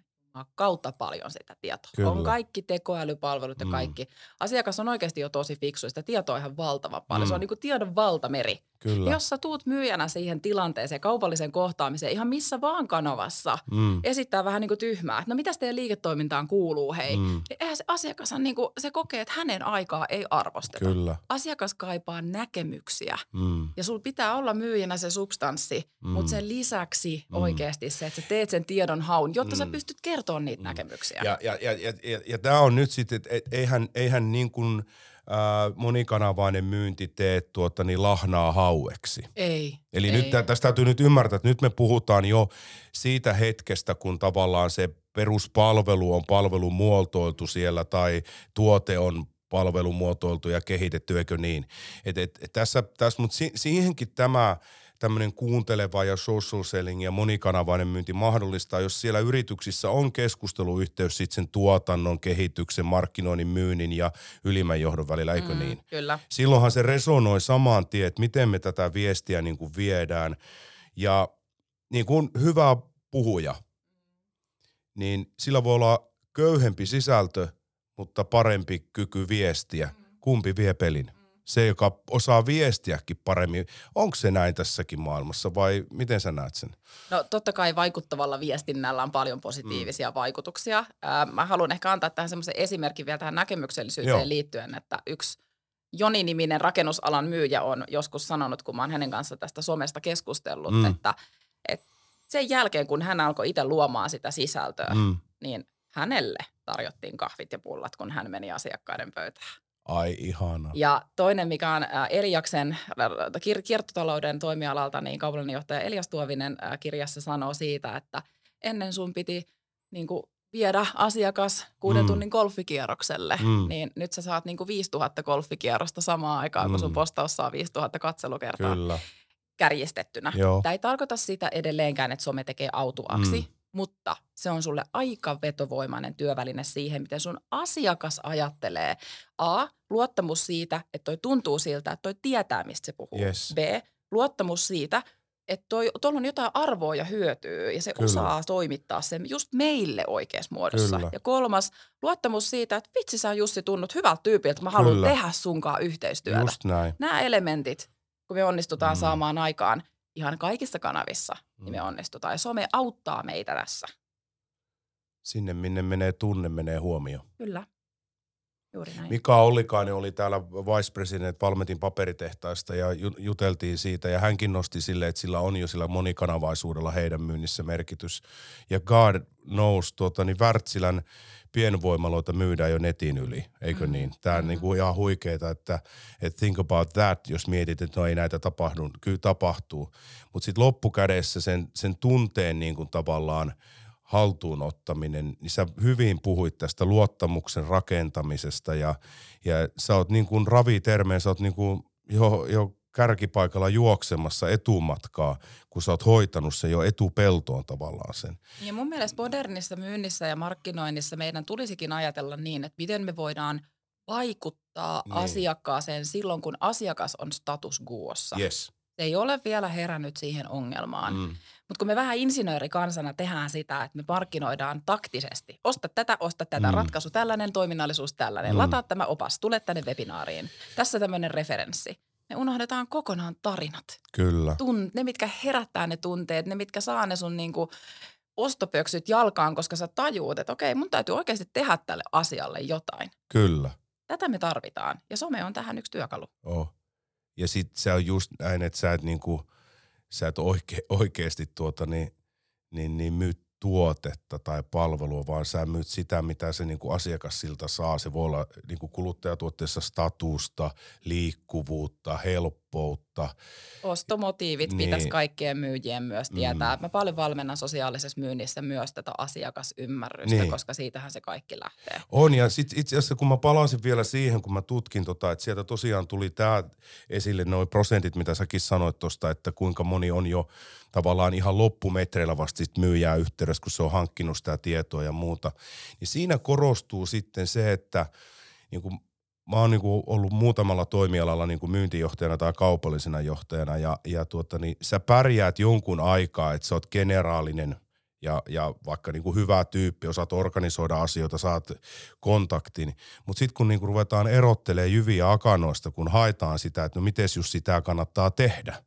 [SPEAKER 2] kautta paljon sitä tietoa. Kyllä. On kaikki tekoälypalvelut ja mm. kaikki. Asiakas on oikeasti jo tosi fiksu, sitä tietoa on ihan valtavan paljon. Mm. Se on mm. niin kuin tiedon valtameri. Kyllä. Jos sä tuut myyjänä siihen tilanteeseen, kaupalliseen kohtaamiseen, ihan missä vaan kanavassa, mm. esittää vähän niin kuin tyhmää, että no mitäs teidän liiketoimintaan kuuluu, hei. Mm. Niin eihän se asiakas on niin kuin, se kokee, että hänen aikaa ei arvosteta.
[SPEAKER 1] Kyllä.
[SPEAKER 2] Asiakas kaipaa näkemyksiä. Mm. Ja sulla pitää olla myyjänä se substanssi, mm. mutta sen lisäksi mm. oikeasti se, että sä teet sen tiedon haun, jotta mm. sä pystyt kertomaan niitä mm. näkemyksiä.
[SPEAKER 1] Ja, ja, ja, ja, ja, ja tämä on nyt sitten, että et, eihän, eihän niin kuin – ää, monikanavainen myynti tee tuota, niin lahnaa haueksi.
[SPEAKER 2] Ei.
[SPEAKER 1] Eli
[SPEAKER 2] ei.
[SPEAKER 1] nyt tästä täytyy nyt ymmärtää, että nyt me puhutaan jo siitä hetkestä, kun tavallaan se peruspalvelu on palvelumuotoiltu siellä tai tuote on palvelumuotoiltu ja kehitetty, eikö niin? Et, et, et tässä, tässä, mutta si, siihenkin tämä – tämmöinen kuunteleva ja social selling ja monikanavainen myynti mahdollistaa, jos siellä yrityksissä on keskusteluyhteys sitten sen tuotannon, kehityksen, markkinoinnin, myynnin ja ylimmän johdon välillä, eikö mm, niin?
[SPEAKER 2] Kyllä.
[SPEAKER 1] Silloinhan se resonoi samaan tien, että miten me tätä viestiä niin kuin viedään. Ja niin kuin hyvä puhuja, niin sillä voi olla köyhempi sisältö, mutta parempi kyky viestiä. Kumpi vie pelin? Se, joka osaa viestiäkin paremmin. Onko se näin tässäkin maailmassa vai miten sä näet sen?
[SPEAKER 2] No totta kai vaikuttavalla viestinnällä on paljon positiivisia mm. vaikutuksia. Äh, mä haluan ehkä antaa tähän semmoisen esimerkin vielä tähän näkemyksellisyyteen Joo. liittyen, että yksi Joni-niminen rakennusalan myyjä on joskus sanonut, kun mä oon hänen kanssa tästä somesta keskustellut, mm. että, että sen jälkeen, kun hän alkoi itse luomaan sitä sisältöä, mm. niin hänelle tarjottiin kahvit ja pullat, kun hän meni asiakkaiden pöytään.
[SPEAKER 1] Ai ihana.
[SPEAKER 2] Ja toinen, mikä on Eliaksen kiertotalouden toimialalta, niin kaupunginjohtaja Elias Tuovinen kirjassa sanoo siitä, että ennen sun piti niin kuin viedä asiakas kuuden mm. tunnin golfikierrokselle, mm. niin nyt sä saat niin kuin 5000 golfikierrosta samaan aikaan, mm. kun sun mm. postaus saa 5000 katselukertaa. Kyllä. Kärjistettynä. Joo. Tämä ei tarkoita sitä edelleenkään, että some tekee autuaksi, mm. Mutta se on sulle aika vetovoimainen työväline siihen, miten sun asiakas ajattelee. A, luottamus siitä, että toi tuntuu siltä, että toi tietää, mistä se puhuu. Yes. B, luottamus siitä, että tuolla on jotain arvoa ja hyötyä ja se Kyllä. osaa toimittaa sen just meille oikeassa muodossa. Kyllä. Ja kolmas, luottamus siitä, että vitsi sä Jussi tunnut hyvältä tyypiltä, mä haluan tehdä sunkaan yhteistyötä.
[SPEAKER 1] Just näin.
[SPEAKER 2] Nämä elementit, kun me onnistutaan mm. saamaan aikaan ihan kaikissa kanavissa, mm. niin me mm. onnistutaan. Ja some auttaa meitä tässä.
[SPEAKER 1] Sinne minne menee tunne, menee huomio.
[SPEAKER 2] Kyllä. Juuri näin.
[SPEAKER 1] Mika Ollikainen oli täällä vice president Valmetin paperitehtaista ja juteltiin siitä ja hänkin nosti sille, että sillä on jo sillä monikanavaisuudella heidän myynnissä merkitys. Ja God knows, tuota, niin Wärtsilän pienvoimaloita myydään jo netin yli, eikö mm. niin? Tämä on mm. niin kuin ihan huikeeta, että, että think about that, jos mietit, että no ei näitä tapahdu, kyllä tapahtuu. Mutta sitten loppukädessä sen, sen tunteen niin kuin tavallaan – haltuun ottaminen, niin sä hyvin puhuit tästä luottamuksen rakentamisesta ja, ja sä oot niin kuin ravitermeen, sä oot niin kuin jo, jo kärkipaikalla juoksemassa etumatkaa, kun sä oot hoitanut sen jo etupeltoon tavallaan sen.
[SPEAKER 2] Ja mun mielestä modernissa myynnissä ja markkinoinnissa meidän tulisikin ajatella niin, että miten me voidaan vaikuttaa niin. asiakkaaseen silloin, kun asiakas on status quossa.
[SPEAKER 1] Yes.
[SPEAKER 2] Se ei ole vielä herännyt siihen ongelmaan. Mm. Mutta kun me vähän insinöörikansana tehdään sitä, että me markkinoidaan taktisesti. Osta tätä, osta tätä, mm. ratkaisu tällainen, toiminnallisuus tällainen. Mm. Lataa tämä opas, tule tänne webinaariin. Tässä tämmöinen referenssi. Me unohdetaan kokonaan tarinat.
[SPEAKER 1] Kyllä.
[SPEAKER 2] Tun, ne, mitkä herättää ne tunteet, ne, mitkä saa ne sun niinku ostopöksyt jalkaan, koska sä tajuut, että okei, mun täytyy oikeasti tehdä tälle asialle jotain.
[SPEAKER 1] Kyllä.
[SPEAKER 2] Tätä me tarvitaan. Ja some on tähän yksi työkalu.
[SPEAKER 1] Oh. Ja sit se on just näin, että sä et niinku – sä et oike, oikeasti tuota, niin, niin, niin myy tuotetta tai palvelua, vaan sä myyt sitä, mitä se niin kuin asiakas siltä saa. Se voi olla niin kuin kuluttajatuotteessa statusta, liikkuvuutta, helppoutta.
[SPEAKER 2] Ostomotiivit niin. pitäisi kaikkien myyjien myös tietää. Mm. Mä paljon valmennan sosiaalisessa myynnissä myös tätä asiakasymmärrystä, niin. koska siitähän se kaikki lähtee.
[SPEAKER 1] On ja sit itse asiassa kun mä palasin vielä siihen, kun mä tutkin tota, että sieltä tosiaan tuli tämä esille, noin prosentit, mitä säkin sanoit tuosta, että kuinka moni on jo tavallaan ihan loppumetreillä vasta sit myyjää yhteydessä, kun se on hankkinut sitä tietoa ja muuta. Niin siinä korostuu sitten se, että niin kuin mä oon niin kuin ollut muutamalla toimialalla niin kuin myyntijohtajana tai kaupallisena johtajana ja, ja tuota, niin sä pärjäät jonkun aikaa, että sä oot generaalinen ja, ja vaikka niin kuin hyvä tyyppi, osaat organisoida asioita, saat kontaktin. Mutta sitten kun niin kuin ruvetaan erottelemaan jyviä akanoista, kun haetaan sitä, että no miten just sitä kannattaa tehdä –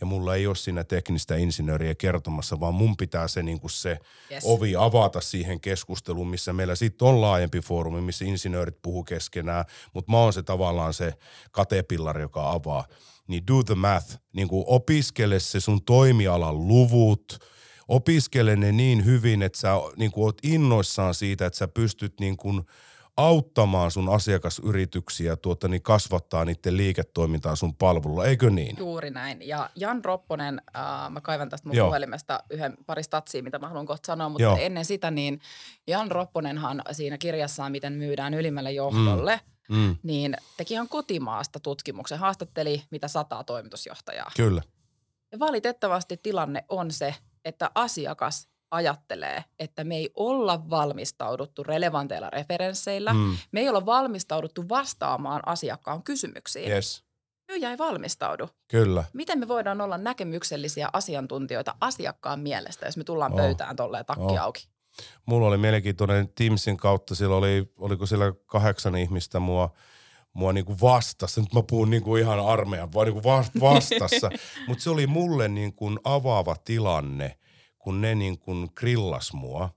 [SPEAKER 1] ja mulla ei ole siinä teknistä insinööriä kertomassa, vaan mun pitää se, niin kuin se yes. ovi avata siihen keskusteluun, missä meillä sitten on laajempi foorumi, missä insinöörit puhuu keskenään, mutta mä oon se tavallaan se katepillari, joka avaa. Niin do the math, niin kuin opiskele se sun toimialan luvut, opiskele ne niin hyvin, että sä niin kuin oot innoissaan siitä, että sä pystyt niin kuin – auttamaan sun asiakasyrityksiä tuota, niin kasvattaa niiden liiketoimintaa sun palvelulla, eikö niin?
[SPEAKER 2] Juuri näin. Ja Jan Ropponen, äh, mä kaivan tästä mun Joo. puhelimesta yhden pari statsia, mitä mä haluan kohta sanoa, mutta Joo. ennen sitä niin Jan Ropponenhan siinä kirjassaan, miten myydään ylimmälle johdolle, mm. Mm. niin teki ihan kotimaasta tutkimuksen, haastatteli mitä sataa toimitusjohtajaa.
[SPEAKER 1] Kyllä.
[SPEAKER 2] Ja valitettavasti tilanne on se, että asiakas ajattelee, että me ei olla valmistauduttu relevanteilla referensseillä, mm. me ei olla valmistauduttu vastaamaan asiakkaan kysymyksiin.
[SPEAKER 1] Yes.
[SPEAKER 2] Myyjä ei valmistaudu.
[SPEAKER 1] Kyllä.
[SPEAKER 2] Miten me voidaan olla näkemyksellisiä asiantuntijoita asiakkaan mielestä, jos me tullaan oh. pöytään tolleen takki oh. auki?
[SPEAKER 1] Mulla oli mielenkiintoinen Teamsin kautta, siellä oli, oliko siellä kahdeksan ihmistä mua, mua niinku vastassa. Nyt mä puhun niinku ihan armeijan, vaan niinku vastassa. Mutta se oli mulle niinku avaava tilanne – kun ne niin kuin grillas mua,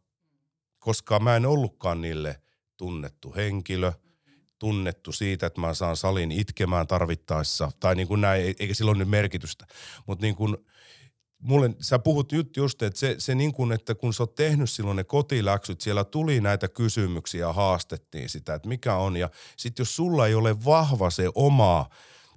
[SPEAKER 1] koska mä en ollutkaan niille tunnettu henkilö, tunnettu siitä, että mä saan salin itkemään tarvittaessa. Tai niin kuin näin, eikä sillä ole nyt merkitystä. Mutta niin kuin, mulle, sä puhut nyt just, että se, se niin kuin, että kun sä oot tehnyt silloin ne kotiläksyt, siellä tuli näitä kysymyksiä ja haastettiin sitä, että mikä on. Ja sitten jos sulla ei ole vahva se oma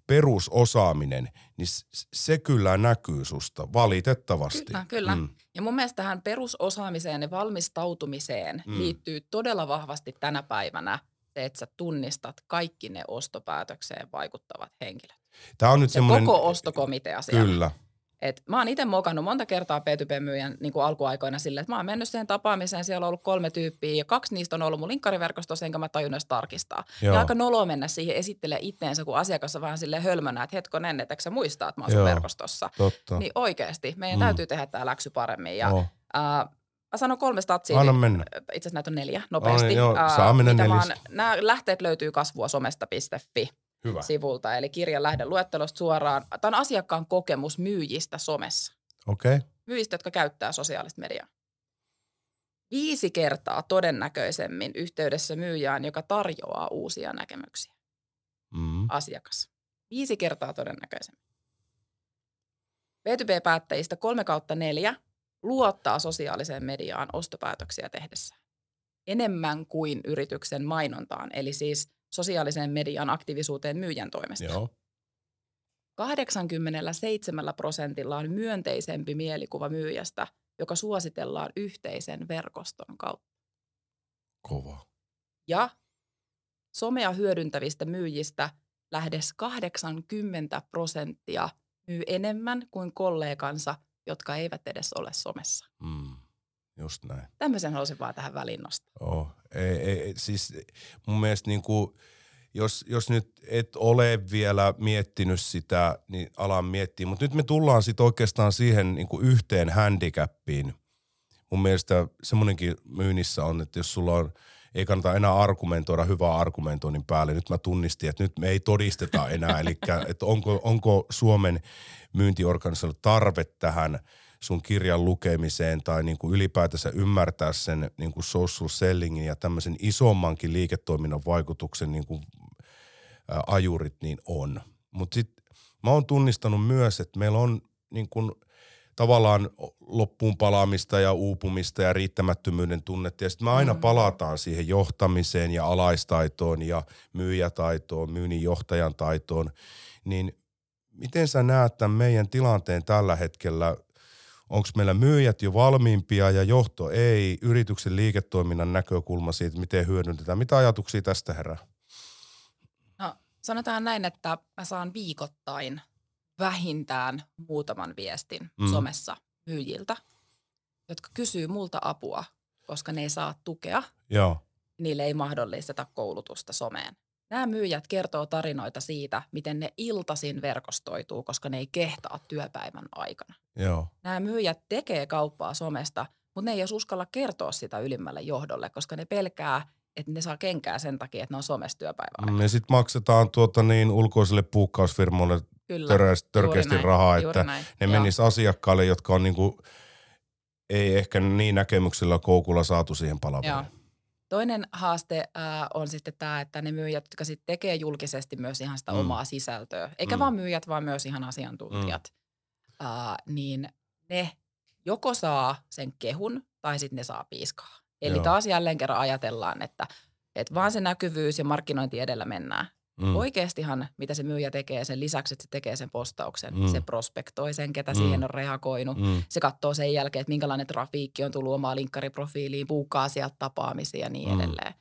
[SPEAKER 1] perusosaaminen, niin se kyllä näkyy susta valitettavasti.
[SPEAKER 2] Kyllä, kyllä. Mm. Ja mun mielestä tähän perusosaamiseen ja valmistautumiseen mm. liittyy todella vahvasti tänä päivänä se, että sä tunnistat kaikki ne ostopäätökseen vaikuttavat henkilöt.
[SPEAKER 1] Tämä on nyt se
[SPEAKER 2] semmoinen... koko ostokomitea siellä.
[SPEAKER 1] Kyllä.
[SPEAKER 2] Et mä oon itse mokannut monta kertaa P2P-myyjän niin kuin alkuaikoina silleen, että mä oon mennyt siihen tapaamiseen, siellä on ollut kolme tyyppiä ja kaksi niistä on ollut mun linkkariverkostossa, enkä mä tajunnut edes tarkistaa. Joo. Ja aika nolo mennä siihen esittelee itteensä, kun asiakas on vähän sille hölmönä, että hetkonen, että sä muistaa, että mä oon sun verkostossa.
[SPEAKER 1] Totta.
[SPEAKER 2] Niin oikeasti, meidän mm. täytyy tehdä tämä läksy paremmin. Ja, oh. äh, Mä sanon kolme statsia.
[SPEAKER 1] Anna mennä.
[SPEAKER 2] Itse asiassa näitä on neljä nopeasti.
[SPEAKER 1] Oh, niin, joo, saa mennä
[SPEAKER 2] Nämä lähteet löytyy kasvua somesta.fi.
[SPEAKER 1] Hyvä.
[SPEAKER 2] sivulta, eli kirjan lähde luettelosta suoraan. Tämä on asiakkaan kokemus myyjistä somessa.
[SPEAKER 1] Okei. Okay.
[SPEAKER 2] Myyjistä, jotka käyttää sosiaalista mediaa. Viisi kertaa todennäköisemmin yhteydessä myyjään, joka tarjoaa uusia näkemyksiä.
[SPEAKER 1] Mm.
[SPEAKER 2] Asiakas. Viisi kertaa todennäköisemmin. B2B-päättäjistä kolme kautta neljä luottaa sosiaaliseen mediaan ostopäätöksiä tehdessä Enemmän kuin yrityksen mainontaan, eli siis sosiaalisen median aktiivisuuteen myyjän toimesta.
[SPEAKER 1] Joo.
[SPEAKER 2] 87 prosentilla on myönteisempi mielikuva myyjästä, joka suositellaan yhteisen verkoston kautta.
[SPEAKER 1] Kova.
[SPEAKER 2] Ja somea hyödyntävistä myyjistä lähes 80 prosenttia myy enemmän kuin kollegansa, jotka eivät edes ole somessa.
[SPEAKER 1] Mm, just näin.
[SPEAKER 2] Tämmöisen haluaisin vaan tähän väliin nostaa.
[SPEAKER 1] Oh, ei, ei, siis mun mielestä niin kuin – jos, jos nyt et ole vielä miettinyt sitä, niin alan miettiä. Mutta nyt me tullaan sitten oikeastaan siihen niin kuin yhteen handicappiin. Mun mielestä semmoinenkin myynnissä on, että jos sulla on, ei kannata enää argumentoida hyvää argumentoinnin päälle. Nyt mä tunnistin, että nyt me ei todisteta enää. Eli että onko, onko Suomen myyntiorganisaatio tarve tähän sun kirjan lukemiseen tai niin kuin ylipäätänsä ymmärtää sen niin kuin social sellingin ja tämmöisen isommankin liiketoiminnan vaikutuksen niin kuin ajurit niin on. Mutta sitten mä oon tunnistanut myös, että meillä on niin kun tavallaan loppuun palaamista ja uupumista ja riittämättömyyden tunnetta. Ja sitten me aina mm. palataan siihen johtamiseen ja alaistaitoon ja myyjätaitoon, myynnin johtajan taitoon. Niin miten sä näet tämän meidän tilanteen tällä hetkellä? Onko meillä myyjät jo valmiimpia ja johto ei? Yrityksen liiketoiminnan näkökulma siitä, miten hyödynnetään. Mitä ajatuksia tästä herää?
[SPEAKER 2] Sanotaan näin, että mä saan viikoittain vähintään muutaman viestin mm. somessa myyjiltä, jotka kysyy multa apua, koska ne ei saa tukea.
[SPEAKER 1] Joo.
[SPEAKER 2] Niille ei mahdollisteta koulutusta someen. Nämä myyjät kertoo tarinoita siitä, miten ne iltasin verkostoituu, koska ne ei kehtaa työpäivän aikana.
[SPEAKER 1] Joo.
[SPEAKER 2] Nämä myyjät tekee kauppaa somesta, mutta ne ei edes uskalla kertoa sitä ylimmälle johdolle, koska ne pelkää, että ne saa kenkää sen takia, että ne on somessa työpäivää.
[SPEAKER 1] Mm, ja sitten maksetaan tuota niin ulkoiselle puukkausfirmoille törkeästi, rahaa, että näin. ne menis asiakkaalle, jotka on niinku, ei ehkä niin näkemyksellä koukulla saatu siihen palaveriin.
[SPEAKER 2] Toinen haaste äh, on sitten tämä, että ne myyjät, jotka sitten tekee julkisesti myös ihan sitä mm. omaa sisältöä, eikä mm. vaan myyjät, vaan myös ihan asiantuntijat, mm. äh, niin ne joko saa sen kehun tai sitten ne saa piiskaa. Eli Joo. taas jälleen kerran ajatellaan, että, että vaan se näkyvyys ja markkinointi edellä mennään. Mm. Oikeastihan, mitä se myyjä tekee sen lisäksi, että se tekee sen postauksen, mm. se prospektoi sen, ketä mm. siihen on reagoinut. Mm. Se katsoo sen jälkeen, että minkälainen trafiikki on tullut omaa linkkariprofiiliin, puukkaa sieltä tapaamisia ja niin mm. edelleen.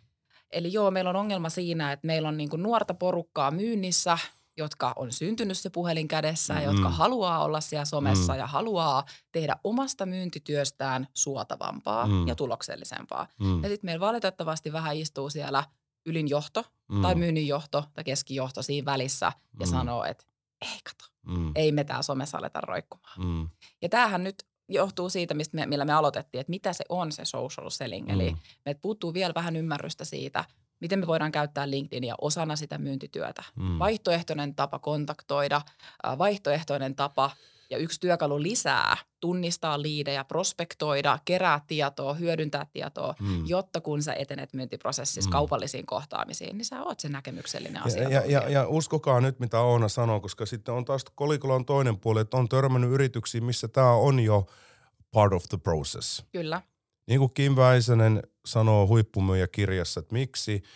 [SPEAKER 2] Eli joo, meillä on ongelma siinä, että meillä on niinku nuorta porukkaa myynnissä – jotka on syntynyt se puhelin kädessä, mm. jotka haluaa olla siellä somessa mm. ja haluaa tehdä omasta myyntityöstään suotavampaa mm. ja tuloksellisempaa. Mm. Ja sitten meillä valitettavasti vähän istuu siellä ylinjohto mm. tai myynninjohto tai keskijohto siinä välissä ja mm. sanoo, että ei kato, mm. ei me tää somessa aleta roikkumaan. Mm. Ja tämähän nyt johtuu siitä, mistä me, millä me aloitettiin, että mitä se on se social selling. Mm. Eli me puuttuu vielä vähän ymmärrystä siitä, miten me voidaan käyttää LinkedInia osana sitä myyntityötä. Mm. Vaihtoehtoinen tapa kontaktoida, vaihtoehtoinen tapa ja yksi työkalu lisää tunnistaa liidejä, prospektoida, kerää tietoa, hyödyntää tietoa, mm. jotta kun sä etenet myyntiprosessissa mm. kaupallisiin kohtaamisiin, niin sä oot se näkemyksellinen asia.
[SPEAKER 1] Ja, ja, ja, uskokaa nyt, mitä Oona sanoo, koska sitten on taas kolikolla on toinen puoli, että on törmännyt yrityksiin, missä tämä on jo part of the process.
[SPEAKER 2] Kyllä.
[SPEAKER 1] Niin kuin Kim Väisänen sanoo huippumyyjä kirjassa, että miksi –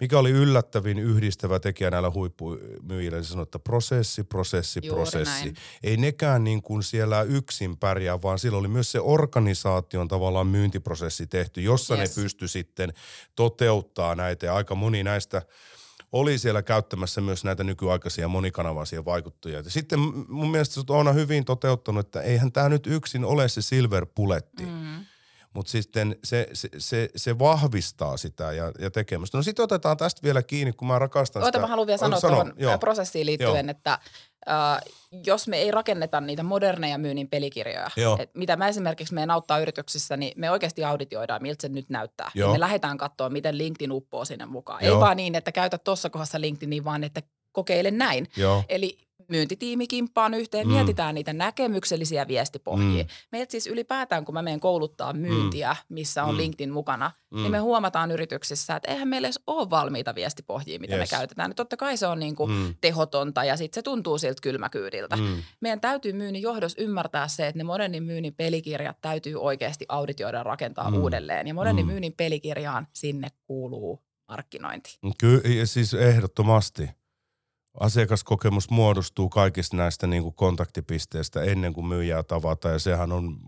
[SPEAKER 1] mikä oli yllättävin yhdistävä tekijä näillä huippumyyjillä, niin sanoi, että prosessi, prosessi, Juuri prosessi. Näin. Ei nekään niin kuin siellä yksin pärjää, vaan sillä oli myös se organisaation tavallaan myyntiprosessi tehty, jossa yes. ne pysty sitten toteuttaa näitä ja aika moni näistä oli siellä käyttämässä myös näitä nykyaikaisia monikanavaisia vaikuttajia. Ja sitten mun mielestä on hyvin toteuttanut, että eihän tämä nyt yksin ole se silver puletti. Mm mutta sitten se, se, se, se vahvistaa sitä ja, ja tekemistä. No sitten otetaan tästä vielä kiinni, kun mä rakastan
[SPEAKER 2] Oota,
[SPEAKER 1] sitä.
[SPEAKER 2] mä haluan vielä sanoa sano, tuohon joo. prosessiin liittyen, joo. että äh, jos me ei rakenneta niitä moderneja myynnin pelikirjoja, et mitä mä esimerkiksi meidän auttaa yrityksissä, niin me oikeasti auditioidaan, miltä se nyt näyttää. Ja me lähdetään katsoa, miten LinkedIn uppoo sinne mukaan. Joo. Ei vaan niin, että käytä tuossa kohdassa LinkedInia, vaan että kokeile näin. Joo. Eli myyntitiimi kimppaan yhteen, mm. mietitään niitä näkemyksellisiä viestipohjia. Mm. Meiltä siis ylipäätään, kun mä menen kouluttaa myyntiä, mm. missä on mm. LinkedIn mukana, mm. niin me huomataan yrityksissä, että eihän meillä edes ole valmiita viestipohjia, mitä yes. me käytetään. totta kai se on niin kuin mm. tehotonta ja sitten se tuntuu siltä kylmäkyydiltä. Mm. Meidän täytyy myynnin johdossa ymmärtää se, että ne modernin myynnin pelikirjat täytyy oikeasti auditioida ja rakentaa mm. uudelleen. Ja modernin mm. myynnin pelikirjaan sinne kuuluu markkinointi.
[SPEAKER 1] Kyllä, siis ehdottomasti asiakaskokemus muodostuu kaikista näistä niin kuin kontaktipisteistä ennen kuin myyjää tavata ja sehän on,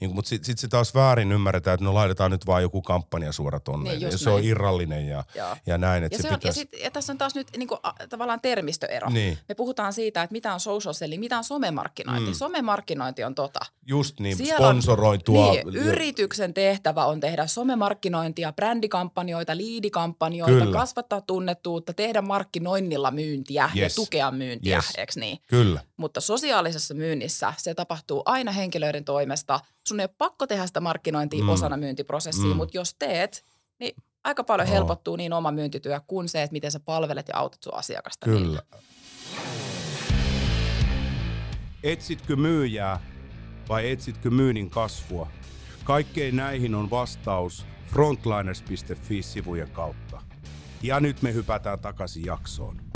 [SPEAKER 1] niin mutta sitten sit se taas väärin ymmärretään, että no laitetaan nyt vaan joku kampanja tonne niin, ja se on irrallinen ja, ja näin. Että
[SPEAKER 2] ja,
[SPEAKER 1] se se
[SPEAKER 2] on, pitäisi... ja, sit, ja tässä on taas nyt niin kuin, a, tavallaan termistöero. Niin. Me puhutaan siitä, että mitä on social selling, mitä on somemarkkinointi. Mm. Somemarkkinointi on tota.
[SPEAKER 1] Just niin, Siellä sponsoroitua.
[SPEAKER 2] Niin, yrityksen tehtävä on tehdä somemarkkinointia, brändikampanjoita, liidikampanjoita, Kyllä. kasvattaa tunnettuutta, tehdä markkinoinnilla myyntiä myyntiä yes. ja tukea myyntiä, yes. eikö niin?
[SPEAKER 1] Kyllä.
[SPEAKER 2] Mutta sosiaalisessa myynnissä se tapahtuu aina henkilöiden toimesta. Sun ei ole pakko tehdä sitä markkinointia mm. osana myyntiprosessia, mm. mutta jos teet, niin aika paljon oh. helpottuu niin oma myyntityö kuin se, että miten sä palvelet ja autat sun asiakasta.
[SPEAKER 1] Kyllä. Niillä. Etsitkö myyjää vai etsitkö myynnin kasvua? Kaikkein näihin on vastaus frontliners.fi-sivujen kautta. Ja nyt me hypätään takaisin jaksoon.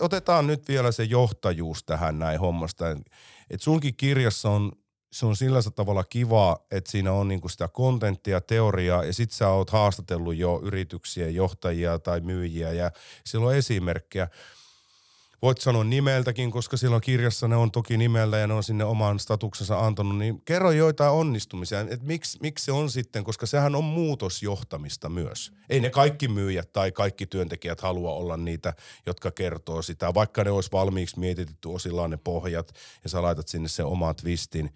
[SPEAKER 1] Otetaan nyt vielä se johtajuus tähän näin hommasta. että sunkin kirjassa on, se on sillä tavalla kiva, että siinä on niinku sitä kontenttia, teoriaa ja sit sä oot haastatellut jo yrityksien johtajia tai myyjiä ja sillä on esimerkkejä voit sanoa nimeltäkin, koska silloin kirjassa ne on toki nimellä ja ne on sinne oman statuksensa antanut, niin kerro joitain onnistumisia, että miksi, miksi se on sitten, koska sehän on muutosjohtamista myös. Ei ne kaikki myyjät tai kaikki työntekijät halua olla niitä, jotka kertoo sitä, vaikka ne olisi valmiiksi mietitty osillaan ne pohjat ja sä laitat sinne sen oman twistin.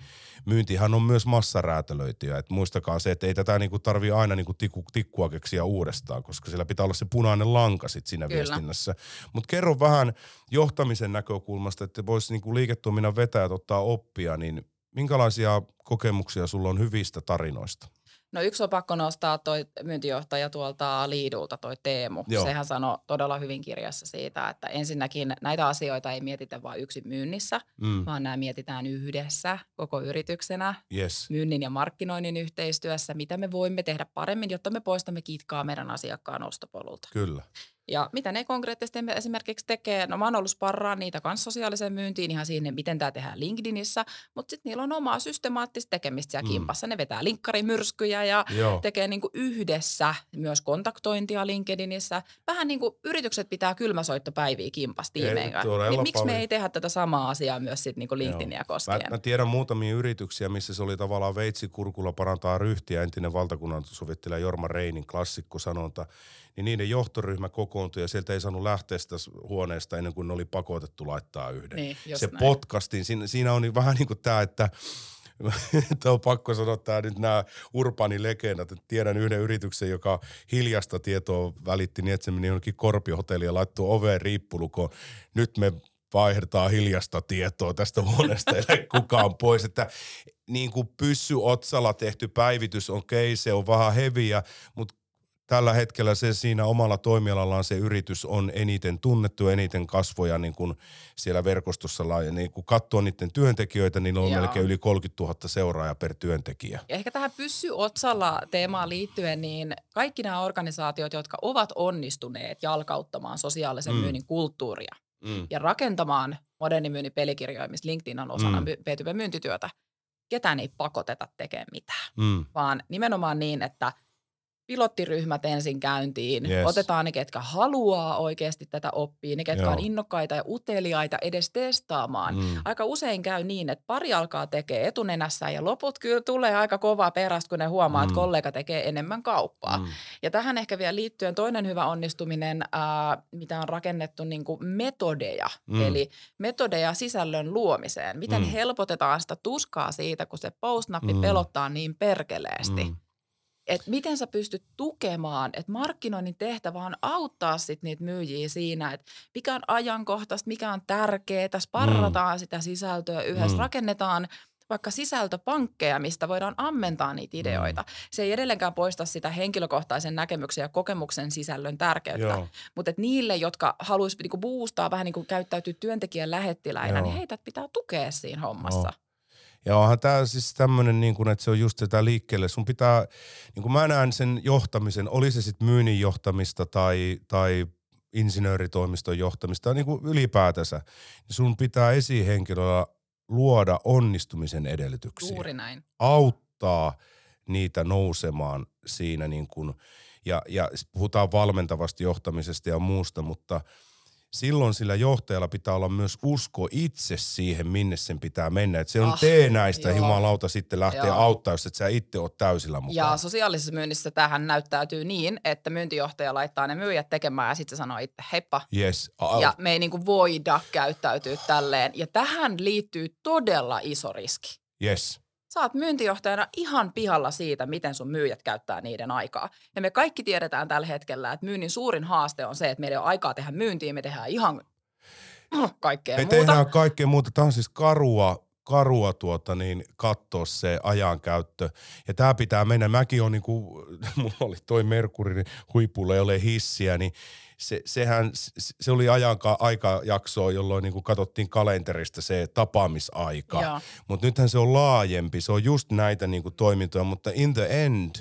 [SPEAKER 1] Myyntihän on myös massaräätälöityjä, että muistakaa se, että ei tätä niinku tarvii aina niinku tikku, tikkua keksiä uudestaan, koska siellä pitää olla se punainen lanka sit siinä Kyllä. viestinnässä. Mutta kerro vähän johtamisen näkökulmasta, että voisi niinku liiketoiminnan vetäjät ottaa oppia, niin minkälaisia kokemuksia sulla on hyvistä tarinoista?
[SPEAKER 2] No yksi on pakko nostaa toi myyntijohtaja tuolta Liidulta, toi Teemu. Joo. Sehän sanoi todella hyvin kirjassa siitä, että ensinnäkin näitä asioita ei mietitä vain yksin myynnissä, mm. vaan nämä mietitään yhdessä koko yrityksenä,
[SPEAKER 1] yes.
[SPEAKER 2] myynnin ja markkinoinnin yhteistyössä, mitä me voimme tehdä paremmin, jotta me poistamme kitkaa meidän asiakkaan ostopolulta.
[SPEAKER 1] Kyllä.
[SPEAKER 2] Ja mitä ne konkreettisesti esimerkiksi tekee, no mä oon ollut sparraan niitä kanssa sosiaaliseen myyntiin ihan siinä, miten tämä tehdään LinkedInissä, mutta sitten niillä on omaa systemaattista tekemistä siellä mm. kimpassa. Ne vetää linkkarimyrskyjä ja Joo. tekee niinku yhdessä myös kontaktointia LinkedInissä. Vähän niin kuin yritykset pitää kylmäsoittopäiviä kimpassa tiimeen niin miksi me ei tehdä tätä samaa asiaa myös sitten niinku LinkedInia koskien?
[SPEAKER 1] Mä, mä, tiedän muutamia yrityksiä, missä se oli tavallaan veitsikurkulla parantaa ryhtiä. Entinen valtakunnan sovittelija Jorma Reinin klassikko sanonta niin niiden johtoryhmä kokoontui ja sieltä ei saanut lähteä sitä huoneesta ennen kuin ne oli pakotettu laittaa yhden.
[SPEAKER 2] Niin,
[SPEAKER 1] se
[SPEAKER 2] näin.
[SPEAKER 1] podcastin, siinä, siinä on vähän niin kuin tämä, että Tämä on pakko sanoa tämä nyt nämä urbaanilegendat. Tiedän yhden yrityksen, joka hiljasta tietoa välitti niin, että se meni jonnekin Korpiohotelliin ja laittoi oveen riippulukoon. Nyt me vaihdetaan hiljasta tietoa tästä huoneesta, ei kukaan pois. Että niin kuin pyssy otsalla tehty päivitys, okei, okay, se on vähän heviä, mutta tällä hetkellä se siinä omalla toimialallaan se yritys on eniten tunnettu, eniten kasvoja niin kuin siellä verkostossa. Ja niin kun katsoo niiden työntekijöitä, niin on
[SPEAKER 2] Joo.
[SPEAKER 1] melkein yli 30 000 seuraajaa per työntekijä.
[SPEAKER 2] Ja ehkä tähän pyssy otsalla teemaan liittyen, niin kaikki nämä organisaatiot, jotka ovat onnistuneet jalkauttamaan sosiaalisen
[SPEAKER 1] Mm.
[SPEAKER 2] myynnin kulttuuria
[SPEAKER 1] Mm.
[SPEAKER 2] ja rakentamaan modernin myynnin pelikirjoja, missä LinkedIn on osana
[SPEAKER 1] mm.
[SPEAKER 2] B2B-myyntityötä, ketään ei pakoteta tekemään mitään,
[SPEAKER 1] Mm.
[SPEAKER 2] vaan nimenomaan niin, että pilottiryhmät ensin käyntiin,
[SPEAKER 1] Yes.
[SPEAKER 2] otetaan ne, ketkä haluaa oikeasti tätä oppia, ne, ketkä
[SPEAKER 1] Joo.
[SPEAKER 2] on innokkaita ja uteliaita edes testaamaan.
[SPEAKER 1] Mm.
[SPEAKER 2] Aika usein käy niin, että pari alkaa tekee etunenässä ja loput kyllä tulee aika kovaa perästä, kun ne huomaa,
[SPEAKER 1] Mm.
[SPEAKER 2] että kollega tekee enemmän kauppaa.
[SPEAKER 1] Mm.
[SPEAKER 2] Ja tähän ehkä vielä liittyen toinen hyvä onnistuminen, ää, mitä on rakennettu niin kuin metodeja,
[SPEAKER 1] Mm.
[SPEAKER 2] eli metodeja sisällön luomiseen. Miten
[SPEAKER 1] Mm.
[SPEAKER 2] helpotetaan sitä tuskaa siitä, kun se postnappi
[SPEAKER 1] mm.
[SPEAKER 2] pelottaa niin perkeleesti.
[SPEAKER 1] Mm.
[SPEAKER 2] Et miten sä pystyt tukemaan, että markkinoinnin tehtävä on auttaa sit niitä myyjiä siinä, että mikä on ajankohtaista, mikä on tärkeää, sparrataan mm. sitä sisältöä yhdessä,
[SPEAKER 1] Mm.
[SPEAKER 2] rakennetaan vaikka sisältöpankkeja, mistä voidaan ammentaa niitä ideoita. Mm. Se ei edelleenkään poista sitä henkilökohtaisen näkemyksen ja kokemuksen sisällön tärkeyttä, mutta niille, jotka haluaisivat niinku boostaa, vähän niin kuin käyttäytyy työntekijän lähettiläinä,
[SPEAKER 1] Joo.
[SPEAKER 2] niin heitä pitää tukea siinä hommassa.
[SPEAKER 1] Joo. Ja onhan tämä siis tämmöinen, niin kuin, että se on just tätä liikkeelle. Sun pitää, niin kuin mä näen sen johtamisen, oli se sitten myynnin johtamista tai, tai insinööritoimiston johtamista niin kuin ylipäätänsä, niin sun pitää esihenkilöllä luoda onnistumisen edellytyksiä.
[SPEAKER 2] Juuri näin.
[SPEAKER 1] auttaa niitä nousemaan siinä niin kuin, ja, ja puhutaan valmentavasta johtamisesta ja muusta, mutta silloin sillä johtajalla pitää olla myös usko itse siihen, minne sen pitää mennä. Että se on
[SPEAKER 2] Ah,
[SPEAKER 1] tee näistä
[SPEAKER 2] joo.
[SPEAKER 1] jumalauta sitten lähteä
[SPEAKER 2] Joo.
[SPEAKER 1] auttaa, jos et sä itse oot täysillä mukaan.
[SPEAKER 2] Ja sosiaalisessa myynnissä tähän näyttäytyy niin, että myyntijohtaja laittaa ne myyjät tekemään ja sitten se sanoo itse heippa.
[SPEAKER 1] yes.
[SPEAKER 2] Ja me ei niinku voida käyttäytyä tälleen. Ja tähän liittyy todella iso riski.
[SPEAKER 1] yes.
[SPEAKER 2] Sä oot myyntijohtajana ihan pihalla siitä, miten sun myyjät käyttää niiden aikaa. Ja me kaikki tiedetään tällä hetkellä, että myynnin suurin haaste on se, että meillä ei ole aikaa tehdä myyntiä, me tehdään ihan kaikkea
[SPEAKER 1] Me
[SPEAKER 2] muuta.
[SPEAKER 1] tehdään kaikkea muuta. Tämä on siis karua, karua tuota niin, katsoa se ajankäyttö. Ja tämä pitää mennä. Mäkin on niinku, mulla oli toi Merkuri niin huipulla, ei ole hissiä, niin se, sehän, se- oli ajanka, aikajaksoa, jolloin niinku katsottiin kalenterista se tapaamisaika. Mutta nythän se on laajempi. Se on just näitä niinku toimintoja, mutta in the end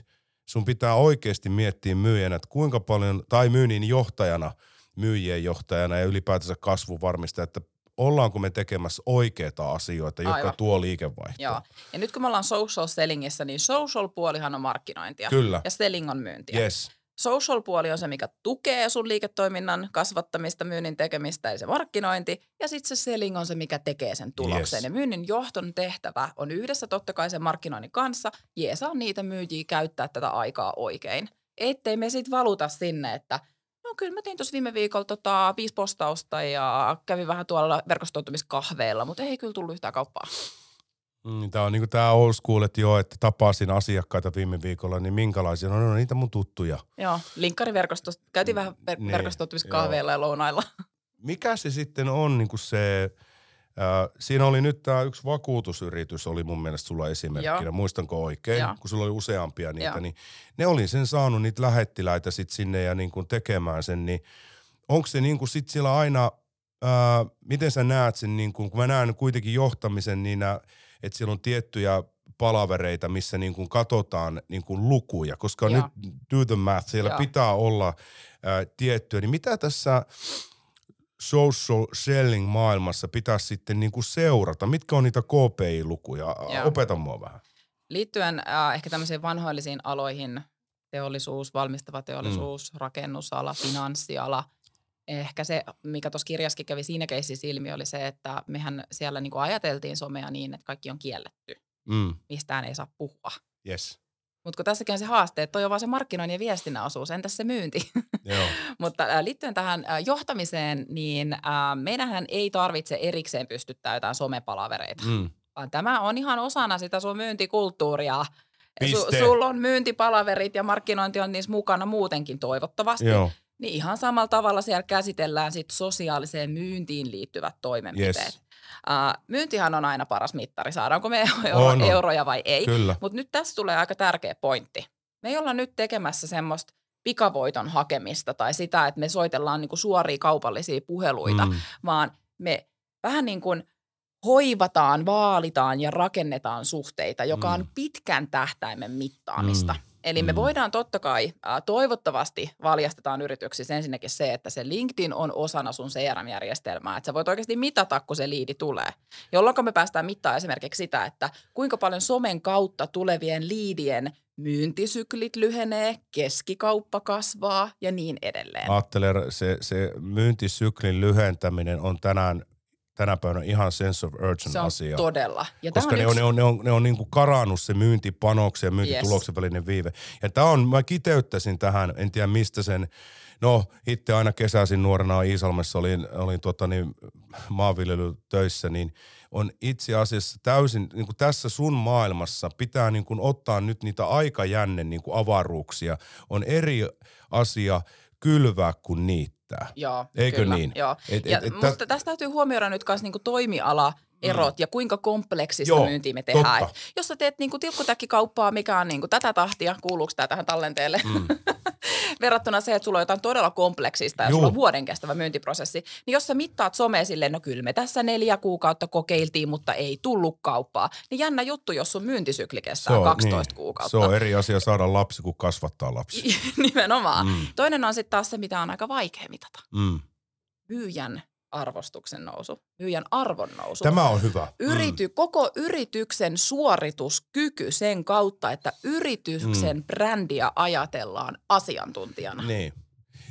[SPEAKER 1] sun pitää oikeasti miettiä myyjänä, että kuinka paljon, tai myynnin johtajana, myyjien johtajana ja ylipäätänsä kasvun varmista, että ollaanko me tekemässä oikeita asioita, jotka
[SPEAKER 2] Aivan.
[SPEAKER 1] tuo liikevaihtoa.
[SPEAKER 2] Joo. Ja nyt kun me ollaan social sellingissä, niin social puolihan on markkinointia.
[SPEAKER 1] Kyllä.
[SPEAKER 2] Ja selling on myyntiä.
[SPEAKER 1] Yes.
[SPEAKER 2] Social-puoli on se, mikä tukee sun liiketoiminnan kasvattamista, myynnin tekemistä ja se markkinointi. Ja sitten se selling on se, mikä tekee sen tuloksen.
[SPEAKER 1] Yes.
[SPEAKER 2] Ja myynnin johton tehtävä on yhdessä totta kai sen markkinoinnin kanssa jeesaa niitä myyjiä käyttää tätä aikaa oikein. Ettei me sitten valuta sinne, että no kyllä mä tein tuossa viime viikolla tota, viisi postausta ja kävin vähän tuolla verkostoitumiskahveilla, mutta ei kyllä tullut yhtään kauppaa.
[SPEAKER 1] Mm, Tämä on niinku tämä old school, että joo, että tapasin asiakkaita viime viikolla, niin minkälaisia? No, no niitä mun tuttuja.
[SPEAKER 2] Joo, linkkariverkostosta. Käytiin vähän ver-
[SPEAKER 1] Niin,
[SPEAKER 2] verkostoitumiskahveilla ja lounailla.
[SPEAKER 1] Mikä se sitten on niinku se, äh, siinä oli nyt tämä yksi vakuutusyritys, oli mun mielestä sulla esimerkkinä,
[SPEAKER 2] Joo.
[SPEAKER 1] muistanko oikein,
[SPEAKER 2] Joo.
[SPEAKER 1] kun sulla oli useampia niitä,
[SPEAKER 2] Joo.
[SPEAKER 1] niin ne oli sen saanut niitä lähettiläitä sit sinne ja niinku tekemään sen, niin onko se niinku sit siellä aina, ää, miten sä näet sen, niinku, kun mä näen kuitenkin johtamisen niin, nää- että siellä on tiettyjä palavereita, missä niinku katsotaan niinku lukuja, koska
[SPEAKER 2] Joo.
[SPEAKER 1] nyt do the math, siellä
[SPEAKER 2] Joo.
[SPEAKER 1] pitää olla ää, tiettyä, niin mitä tässä social selling maailmassa pitäisi sitten niinku seurata? Mitkä on niitä KPI-lukuja?
[SPEAKER 2] Joo.
[SPEAKER 1] Opeta mua vähän.
[SPEAKER 2] Liittyen äh, ehkä tämmöisiin vanhoillisiin aloihin, teollisuus, valmistava teollisuus, mm. rakennusala, finanssiala. Ehkä se, mikä tuossa kirjaskin kävi siinä keississä ilmi, oli se, että mehän siellä niinku ajateltiin somea niin, että kaikki on kielletty.
[SPEAKER 1] Mm.
[SPEAKER 2] Mistään ei saa puhua.
[SPEAKER 1] Yes.
[SPEAKER 2] Mutta kun tässäkin on se haaste, että toi on vaan se markkinoinnin ja viestinnän osuus, entäs se myynti?
[SPEAKER 1] Joo.
[SPEAKER 2] Mutta äh, liittyen tähän äh, johtamiseen, niin äh, meidänhän ei tarvitse erikseen pystyttää jotain somepalavereita,
[SPEAKER 1] Mm.
[SPEAKER 2] vaan tämä on ihan osana sitä sun myyntikulttuuria.
[SPEAKER 1] Piste.
[SPEAKER 2] sulla on myyntipalaverit ja markkinointi on niissä mukana muutenkin toivottavasti.
[SPEAKER 1] Joo.
[SPEAKER 2] Niin ihan samalla tavalla siellä käsitellään sit sosiaaliseen myyntiin liittyvät toimenpiteet.
[SPEAKER 1] Yes.
[SPEAKER 2] Uh, myyntihan on aina paras mittari, saadaanko me euro,
[SPEAKER 1] On, on.
[SPEAKER 2] euroja vai ei. Mutta nyt tässä tulee aika tärkeä pointti. Me ei olla nyt tekemässä semmoista pikavoiton hakemista tai sitä, että me soitellaan niin kuin suoria kaupallisia puheluita, mm. vaan me vähän niin kuin hoivataan, vaalitaan ja rakennetaan suhteita, joka on mm. pitkän tähtäimen mittaamista. Mm. Eli me mm. voidaan totta kai, toivottavasti valjastetaan yrityksissä ensinnäkin se, että se LinkedIn on osana sun CRM-järjestelmää. Että sä voit oikeasti mitata, kun se liidi tulee. Jolloin me päästään mittaa esimerkiksi sitä, että kuinka paljon somen kautta tulevien liidien myyntisyklit lyhenee, keskikauppa kasvaa ja niin edelleen.
[SPEAKER 1] Ajattelen, se, se myyntisyklin lyhentäminen on tänään tänä päivänä ihan sense of urgent
[SPEAKER 2] se on
[SPEAKER 1] asia.
[SPEAKER 2] todella.
[SPEAKER 1] Ja Koska on ne, yksi... on, ne on, ne on, ne on niin kuin karannut se myyntipanoksen ja myyntituloksen yes. välinen viive. Ja tämä on, mä kiteyttäisin tähän, en tiedä mistä sen, no itse aina kesäisin nuorena Iisalmessa olin, olin tota niin, maanviljelytöissä, niin on itse asiassa täysin, niin kuin tässä sun maailmassa pitää niin kuin ottaa nyt niitä aikajänne niin kuin avaruuksia. On eri asia kylvää kuin niitä riittää.
[SPEAKER 2] Joo,
[SPEAKER 1] Eikö
[SPEAKER 2] kyllä,
[SPEAKER 1] niin?
[SPEAKER 2] Joo. Et, ja et, mutta tästä täytyy huomioida nyt myös niinku toimiala erot mm. ja kuinka kompleksista Joo, myyntiä me tehdään. Et jos sä teet niinku tilkkutäkkikauppaa, mikä on niinku tätä tahtia, kuuluuko tämä tähän tallenteelle, mm. verrattuna se, että sulla on jotain todella kompleksista ja Juh. sulla on vuoden kestävä myyntiprosessi, niin jos sä mittaat somea silleen, no kyllä me tässä neljä kuukautta kokeiltiin, mutta ei tullut kauppaa, niin jännä juttu, jos sun myyntisykli kestää on, 12 niin. kuukautta.
[SPEAKER 1] Se on eri asia saada lapsi kuin kasvattaa lapsi.
[SPEAKER 2] Nimenomaan. Mm. Toinen on sitten taas se, mitä on aika vaikea mitata. Mm. Myyjän arvostuksen nousu, myyjän arvon nousu.
[SPEAKER 1] Tämä on hyvä.
[SPEAKER 2] Yrity, mm. Koko yrityksen suorituskyky sen kautta, että yrityksen mm. brändiä ajatellaan asiantuntijana.
[SPEAKER 1] Niin.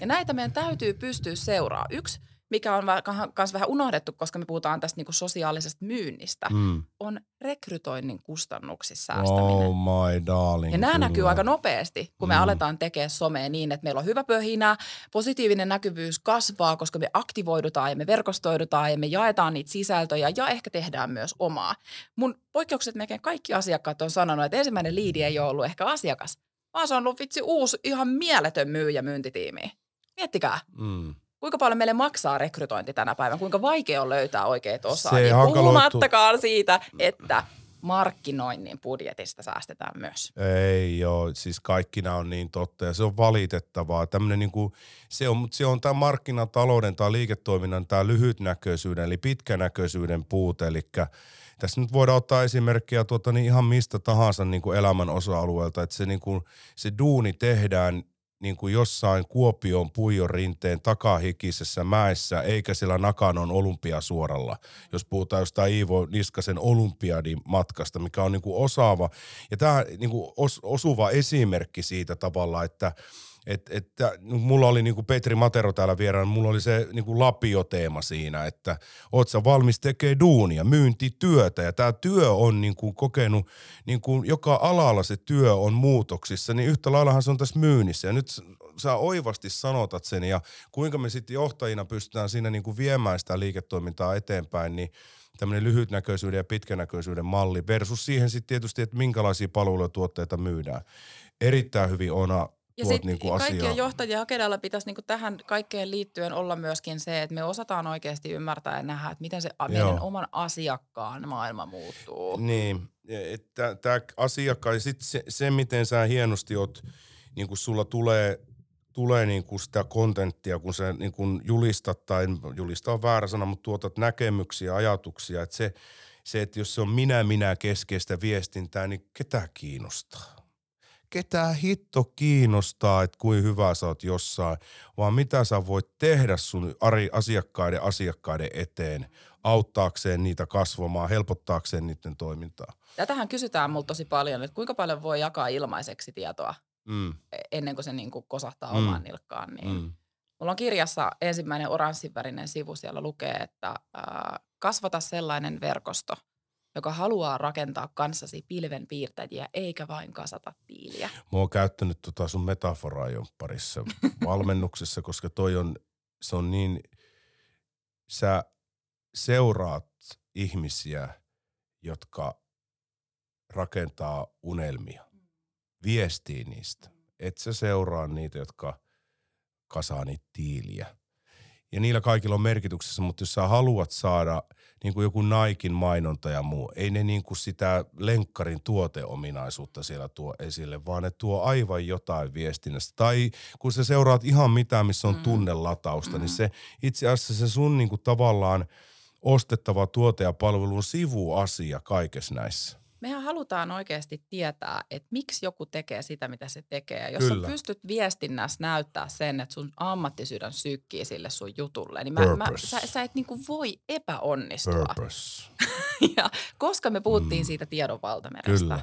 [SPEAKER 2] Ja näitä meidän täytyy pystyä seuraamaan. Yksi mikä on myös vähän unohdettu, koska me puhutaan tästä niin sosiaalisesta myynnistä, mm. on rekrytoinnin kustannuksissa säästäminen.
[SPEAKER 1] Oh my darling.
[SPEAKER 2] Ja nämä kyllä. näkyy aika nopeasti, kun me mm. aletaan tekemään somea niin, että meillä on hyvä pöhinä, positiivinen näkyvyys kasvaa, koska me aktivoidutaan ja me verkostoidutaan ja me jaetaan niitä sisältöjä ja ehkä tehdään myös omaa. Mun poikkeukset melkein kaikki asiakkaat on sanonut, että ensimmäinen liidi ei ole ollut ehkä asiakas, vaan se on ollut vitsi uusi, ihan mieletön myyjä myyntitiimi. Miettikää. Mm kuinka paljon meille maksaa rekrytointi tänä päivänä, kuinka vaikea on löytää oikeita osaajia. Puhumattakaan siitä, että markkinoinnin budjetista säästetään myös.
[SPEAKER 1] Ei joo, siis kaikki nämä on niin totta ja se on valitettavaa. Tämmöinen niin kuin, se on, mutta se on tämä markkinatalouden tai liiketoiminnan tämä lyhytnäköisyyden eli pitkänäköisyyden puute. Eli tässä nyt voidaan ottaa esimerkkiä tuota, niin ihan mistä tahansa niin kuin elämän osa-alueelta, että se, niin kuin, se duuni tehdään niin kuin jossain Kuopion puijon rinteen takahikisessä mäessä, eikä siellä Nakanon olympiasuoralla, jos puhutaan jostain Iivo Niskasen olympiadin matkasta, mikä on niin kuin osaava. Ja tämä niin kuin os, osuva esimerkki siitä tavalla, että – että et, mulla oli niinku Petri Matero täällä vieraan, mulla oli se niinku lapioteema siinä, että oot sä valmis tekee duunia, myyntityötä ja tämä työ on niinku kokenut, niinku joka alalla se työ on muutoksissa, niin yhtä laillahan se on tässä myynnissä ja nyt sä oivasti sanotat sen ja kuinka me sitten johtajina pystytään siinä niinku viemään sitä liiketoimintaa eteenpäin, niin tämmöinen lyhytnäköisyyden ja pitkänäköisyyden malli versus siihen sitten tietysti, että minkälaisia palveluja ja tuotteita myydään. Erittäin hyvin Ona ja sitten niinku
[SPEAKER 2] kaikkien johtajien agendalla pitäisi niinku tähän kaikkeen liittyen olla myöskin se, että me osataan oikeasti ymmärtää ja nähdä, että miten se Joo. meidän oman asiakkaan maailma muuttuu.
[SPEAKER 1] Niin, että tämä asiakkaan ja sitten se, se, miten sä hienosti oot, niin kun sulla tulee, tulee niin kuin sitä kontenttia, kun sä niin kuin julistat, tai julistaa on väärä sana, mutta tuotat näkemyksiä, ajatuksia, että se, se, että jos se on minä-minä keskeistä viestintää, niin ketä kiinnostaa? Ketään hitto kiinnostaa, että kuin hyvä sä oot jossain, vaan mitä sä voit tehdä sun asiakkaiden asiakkaiden eteen auttaakseen niitä kasvamaan, helpottaakseen niiden toimintaa.
[SPEAKER 2] Tätähän kysytään multa tosi paljon, että kuinka paljon voi jakaa ilmaiseksi tietoa mm. E-, ennen kuin se niin kuin kosahtaa mm. omaan nilkkaan. Niin mm. Mulla on kirjassa ensimmäinen oranssivärinen sivu, siellä lukee, että äh, kasvata sellainen verkosto – joka haluaa rakentaa kanssasi pilvenpiirtäjiä eikä vain kasata tiiliä.
[SPEAKER 1] Mä oon käyttänyt tota sun metaforaa jo parissa valmennuksessa, koska toi on, se on niin, sä seuraat ihmisiä, jotka rakentaa unelmia, viestii niistä. Et sä seuraa niitä, jotka kasaa niitä tiiliä. Ja niillä kaikilla on merkityksessä, mutta jos sä haluat saada niin kuin joku Naikin mainonta ja muu, ei ne niin kuin sitä lenkkarin tuoteominaisuutta siellä tuo esille, vaan ne tuo aivan jotain viestinnästä. Tai kun sä seuraat ihan mitään, missä on mm. tunnelatausta, niin mm. niin se itse asiassa se sun niin kuin tavallaan ostettava tuote ja palvelu on sivuasia kaikessa näissä
[SPEAKER 2] mehän halutaan oikeasti tietää, että miksi joku tekee sitä, mitä se tekee. Ja jos Kyllä. sä pystyt viestinnässä näyttää sen, että sun ammattisydän sykkii sille sun jutulle, niin mä, mä, sä, sä et niinku voi epäonnistua.
[SPEAKER 1] Purpose.
[SPEAKER 2] ja koska me puhuttiin mm. siitä tiedonvaltamerestä, Kyllä.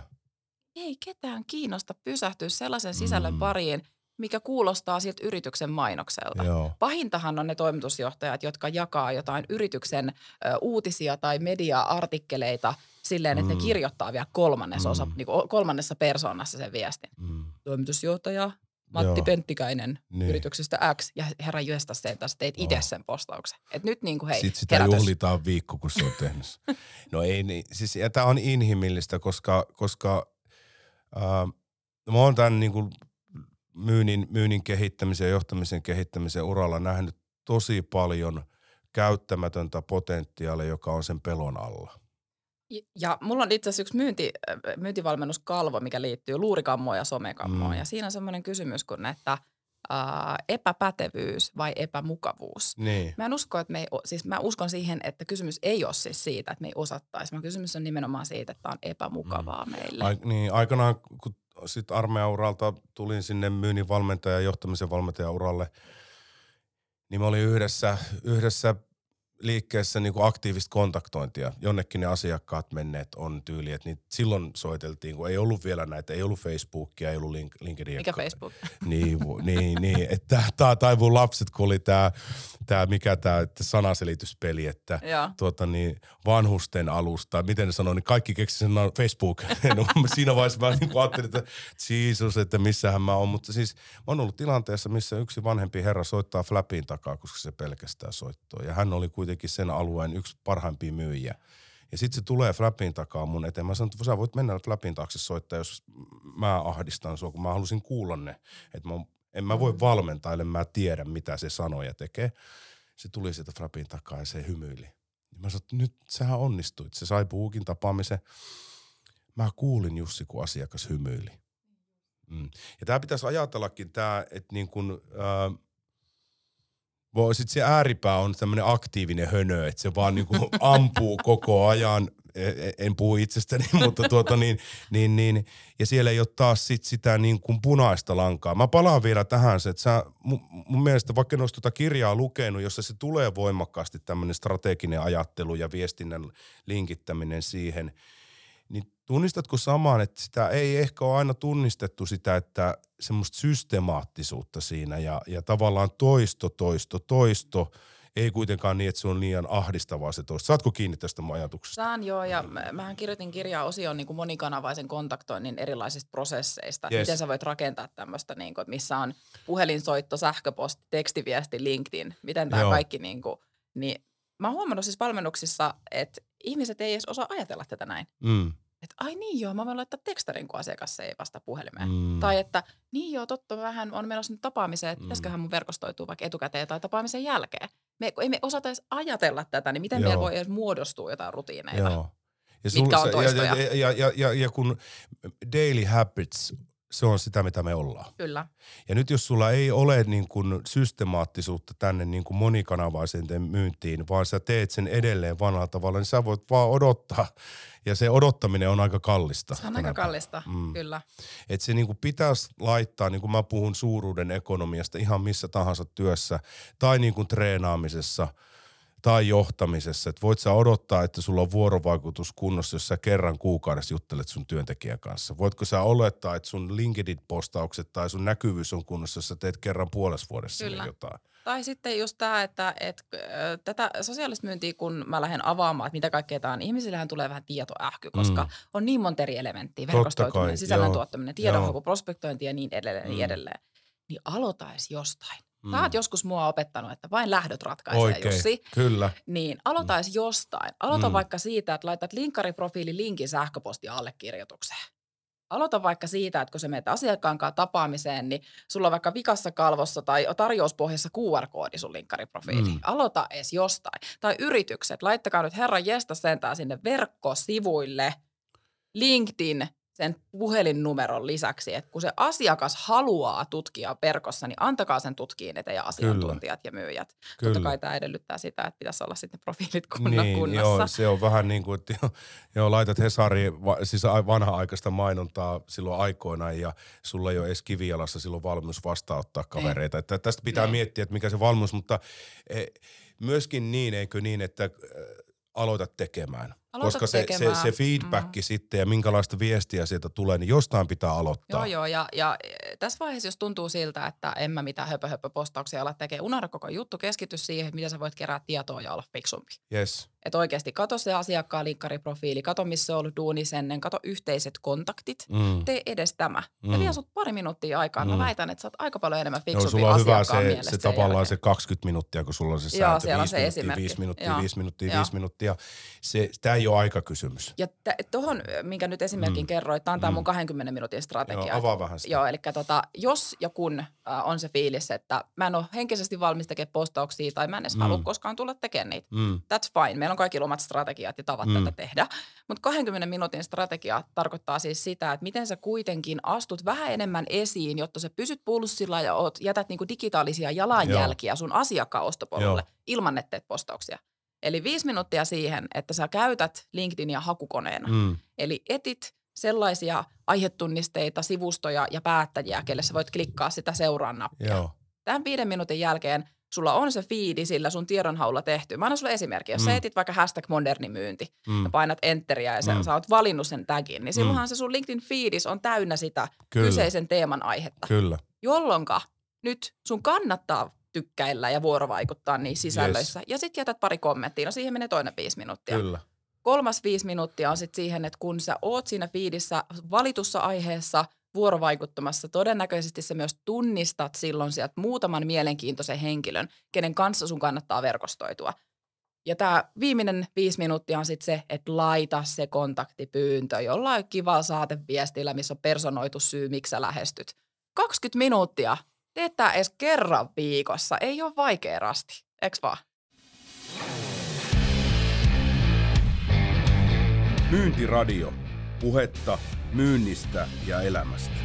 [SPEAKER 2] ei ketään kiinnosta pysähtyä sellaisen sisällön mm. pariin, mikä kuulostaa siltä yrityksen mainokselta. Joo. Pahintahan on ne toimitusjohtajat, jotka jakaa jotain yrityksen ö, uutisia tai media-artikkeleita silleen, että mm. ne kirjoittaa vielä kolmannes osa, mm. niin kuin kolmannessa persoonassa sen viestin. Mm. Toimitusjohtaja Matti Joo. Penttikäinen niin. yrityksestä X, ja herra Jöstä sen tässä teit itse sen postauksen. Et nyt niin kuin hei,
[SPEAKER 1] Sitten sitä herätys. juhlitaan viikko, kun se on tehnyt. no ei, niin, siis, ja tämä on inhimillistä, koska, koska äh, mä oon tämän niin kuin myynnin, myynnin kehittämisen ja johtamisen kehittämisen uralla nähnyt tosi paljon käyttämätöntä potentiaalia, joka on sen pelon alla.
[SPEAKER 2] Ja mulla on itse asiassa yksi myynti, äh, myyntivalmennuskalvo, mikä liittyy luurikammoon ja somekammoon. Mm. Ja siinä on semmoinen kysymys kuin, että ää, epäpätevyys vai epämukavuus.
[SPEAKER 1] Niin.
[SPEAKER 2] Mä en usko, että me ei, siis mä uskon siihen, että kysymys ei ole siis siitä, että me ei osattaisi, vaan kysymys on nimenomaan siitä, että on epämukavaa mm. meille.
[SPEAKER 1] Ai, niin, aikanaan kun sitten armeijauralta tulin sinne myynnin valmentaja ja johtamisen valmentajan uralle, niin mä olin yhdessä, yhdessä liikkeessä niin kuin aktiivista kontaktointia. Jonnekin ne asiakkaat menneet on tyyli, että niin silloin soiteltiin, kun ei ollut vielä näitä, ei ollut Facebookia, ei ollut link, LinkedIn.
[SPEAKER 2] Mikä Facebook?
[SPEAKER 1] Niin, niin, niin että tämä tai mun lapset, kun oli tämä, tää, mikä tämä sanaselityspeli, että tuota, niin, vanhusten alusta, miten ne sanoo, niin kaikki keksi sen Facebook. no, siinä vaiheessa mä niin ajattelin, että Jesus, että missähän mä oon, mutta siis mä oon ollut tilanteessa, missä yksi vanhempi herra soittaa flapin takaa, koska se pelkästään soittoo. Ja hän oli kuitenkin kuitenkin sen alueen yksi parhaimpia myyjiä. Ja sitten se tulee Flapin takaa mun eteen. Mä sanon, että sä voit mennä Flapin taakse soittaa, jos mä ahdistan sua, kun mä halusin kuulla ne. Että mä, en mä voi valmentaa, ellei mä tiedä, mitä se sanoo ja tekee. Se tuli sieltä Flapin takaa ja se hymyili. Ja mä sanoin, että nyt sähän onnistuit. Se sai puukin tapaamisen. Mä kuulin Jussi, kun asiakas hymyili. Mm. Ja tämä pitäisi ajatellakin tämä, että niin kun, äh, sitten se ääripää on tämmöinen aktiivinen hönö, että se vaan niinku ampuu koko ajan. E, e, en puhu itsestäni, mutta tuota niin, niin, niin, ja siellä ei ole taas sit sitä niin kuin punaista lankaa. Mä palaan vielä tähän se, että sä, mun, mielestä vaikka en tuota kirjaa lukenut, jossa se tulee voimakkaasti tämmöinen strateginen ajattelu ja viestinnän linkittäminen siihen – niin tunnistatko samaan, että sitä ei ehkä ole aina tunnistettu sitä, että semmoista systemaattisuutta siinä ja, ja tavallaan toisto, toisto, toisto, ei kuitenkaan niin, että se on liian ahdistavaa se toista. Saatko kiinni tästä mun ajatuksesta?
[SPEAKER 2] Saan joo, ja mähän kirjoitin kirjaa osion niin kuin monikanavaisen kontaktoinnin erilaisista prosesseista. Yes. Miten sä voit rakentaa tämmöistä, niin kuin, missä on puhelinsoitto, sähköposti, tekstiviesti, LinkedIn, miten tämä kaikki, niin, kuin, niin mä oon huomannut siis valmennuksissa, että ihmiset ei edes osaa ajatella tätä näin. Mm että ai niin joo, mä voin laittaa tekstarin, kun asiakas ei vasta puhelimeen. Mm. Tai että niin joo, totta, vähän on menossa nyt tapaamiseen, että mm. pitäisiköhän mun verkostoituu vaikka etukäteen tai tapaamisen jälkeen. Me ei me osata edes ajatella tätä, niin miten joo. meillä voi edes muodostua jotain rutiineita, joo. Ja mitkä on toistoja.
[SPEAKER 1] Ja, ja, ja, ja, ja kun daily habits se on sitä, mitä me ollaan.
[SPEAKER 2] Kyllä.
[SPEAKER 1] Ja nyt jos sulla ei ole niin kuin systemaattisuutta tänne niin kuin monikanavaiseen myyntiin, vaan sä teet sen edelleen vanhalla tavalla, niin sä voit vaan odottaa. Ja se odottaminen on aika kallista.
[SPEAKER 2] Se on aika kallista, mm. kyllä.
[SPEAKER 1] Et se niin kuin pitäisi laittaa, niin kuin mä puhun suuruuden ekonomiasta ihan missä tahansa työssä tai niin kuin treenaamisessa – tai johtamisessa, että voit sä odottaa, että sulla on vuorovaikutus kunnossa, jos sä kerran kuukaudessa juttelet sun työntekijän kanssa? Voitko sä olettaa, että sun LinkedIn-postaukset tai sun näkyvyys on kunnossa, jos sä teet kerran puolessa vuodessa Kyllä. jotain?
[SPEAKER 2] Tai sitten just tämä, että, että tätä sosiaalista myyntiä, kun mä lähden avaamaan, että mitä kaikkea tämä on, ihmisillähän tulee vähän tietoähky, koska mm. on niin monta eri elementtiä, verkostoituminen, sisällön tuottaminen, tiedonhaku, prospektointi ja niin edelleen, niin mm. niin edelleen. Niin aloitaisi jostain. Mm. Sä oot joskus mua opettanut, että vain lähdöt ratkaisee, Oikein, Jussi.
[SPEAKER 1] kyllä.
[SPEAKER 2] Niin aloitaisi mm. jostain. Aloita mm. vaikka siitä, että laitat linkkariprofiili linkin sähköposti allekirjoitukseen. aloita vaikka siitä, että kun sä menet asiakkaan kanssa tapaamiseen, niin sulla on vaikka vikassa kalvossa tai tarjouspohjassa QR-koodi sun linkkariprofiiliin. Mm. Aloita edes jostain. Tai yritykset, laittakaa nyt herran jestä sentään sinne verkkosivuille LinkedIn sen puhelinnumeron lisäksi, että kun se asiakas haluaa tutkia verkossa, niin antakaa sen tutkiin eteen asiantuntijat Kyllä. ja myyjät. Kyllä. Totta kai tämä edellyttää sitä, että pitäisi olla sitten profiilit kunnon niin, kunnossa.
[SPEAKER 1] Joo, se on vähän niin kuin, että joo, laitat Hesari, siis vanha-aikaista mainontaa silloin aikoinaan ja sulla ei ole edes kivijalassa silloin valmius vastaanottaa kavereita. Että tästä pitää ne. miettiä, että mikä se valmius, mutta e, myöskin niin, eikö niin, että aloitat tekemään.
[SPEAKER 2] Aloita
[SPEAKER 1] Koska se, se, se feedback mm. sitten ja minkälaista viestiä sieltä tulee, niin jostain pitää aloittaa.
[SPEAKER 2] Joo, joo. Ja, ja e, tässä vaiheessa, jos tuntuu siltä, että en mä mitään höpö, höpö postauksia ala tekee, unohda koko juttu, keskity siihen, miten sä voit kerää tietoa ja olla fiksumpi.
[SPEAKER 1] Yes.
[SPEAKER 2] Että oikeasti kato se asiakkaan linkkariprofiili, kato missä on ollut duunis ennen, kato yhteiset kontaktit, mm. tee edes tämä. Mm. Ja vie sut pari minuuttia aikaa. Mm. Mä väitän, että sä oot aika paljon enemmän fiksumpi Joo,
[SPEAKER 1] sulla
[SPEAKER 2] on
[SPEAKER 1] hyvä se, se tavallaan se 20 minuuttia, kun sulla on se sääntö.
[SPEAKER 2] Joo, siellä
[SPEAKER 1] 5
[SPEAKER 2] on se
[SPEAKER 1] minuuttia, 5 minuuttia, 5 minuuttia, 5 minuuttia. Se, tämä ei ole aikakysymys.
[SPEAKER 2] Ja t- tuohon, minkä nyt esimerkin mm. kerroit, tämä on tämä mm. mun 20 minuutin strategia.
[SPEAKER 1] Joo, avaa vähän sitä.
[SPEAKER 2] Joo, eli tota, jos ja kun äh, on se fiilis, että mä en ole henkisesti valmis tekemään postauksia tai mä en edes mm. halua koskaan tulla tekemään niitä. Mm. That's fine. Meillä on kaikki omat strategiat ja tavat mm. tätä tehdä. Mutta 20 minuutin strategia tarkoittaa siis sitä, että miten sä kuitenkin astut vähän enemmän esiin, jotta sä pysyt pulssilla ja oot, jätät niinku digitaalisia jalanjälkiä Joo. sun asiakkaan ostopolulle ilman, että teet postauksia. Eli viisi minuuttia siihen, että sä käytät LinkedInia hakukoneena. Mm. Eli etit sellaisia aihetunnisteita, sivustoja ja päättäjiä, kelle sä voit klikkaa sitä seuraan nappia. Joo. Tämän viiden minuutin jälkeen sulla on se fiidi sillä sun tiedonhaulla tehty. Mä annan sulle esimerkki. Jos mm. sä etit vaikka hashtag moderni myynti mm. ja painat enteriä ja sen, mm. sä oot valinnut sen tagin, niin silloinhan mm. se sun LinkedIn feedis on täynnä sitä Kyllä. kyseisen teeman aihetta.
[SPEAKER 1] Kyllä.
[SPEAKER 2] Jolloinka nyt sun kannattaa tykkäillä ja vuorovaikuttaa niissä sisällöissä. Yes. Ja sitten jätät pari kommenttia. No siihen menee toinen viisi minuuttia.
[SPEAKER 1] Kyllä.
[SPEAKER 2] Kolmas viisi minuuttia on sitten siihen, että kun sä oot siinä fiidissä valitussa aiheessa vuorovaikuttamassa, todennäköisesti sä myös tunnistat silloin sieltä muutaman mielenkiintoisen henkilön, kenen kanssa sun kannattaa verkostoitua. Ja tämä viimeinen viisi minuuttia on sitten se, että laita se kontaktipyyntö jollain kivalla saateviestillä, missä on personoitu syy, miksi sä lähestyt. 20 minuuttia Teet tää edes kerran viikossa. Ei ole vaikea rasti, eks vaan?
[SPEAKER 1] Myyntiradio. Puhetta myynnistä ja elämästä.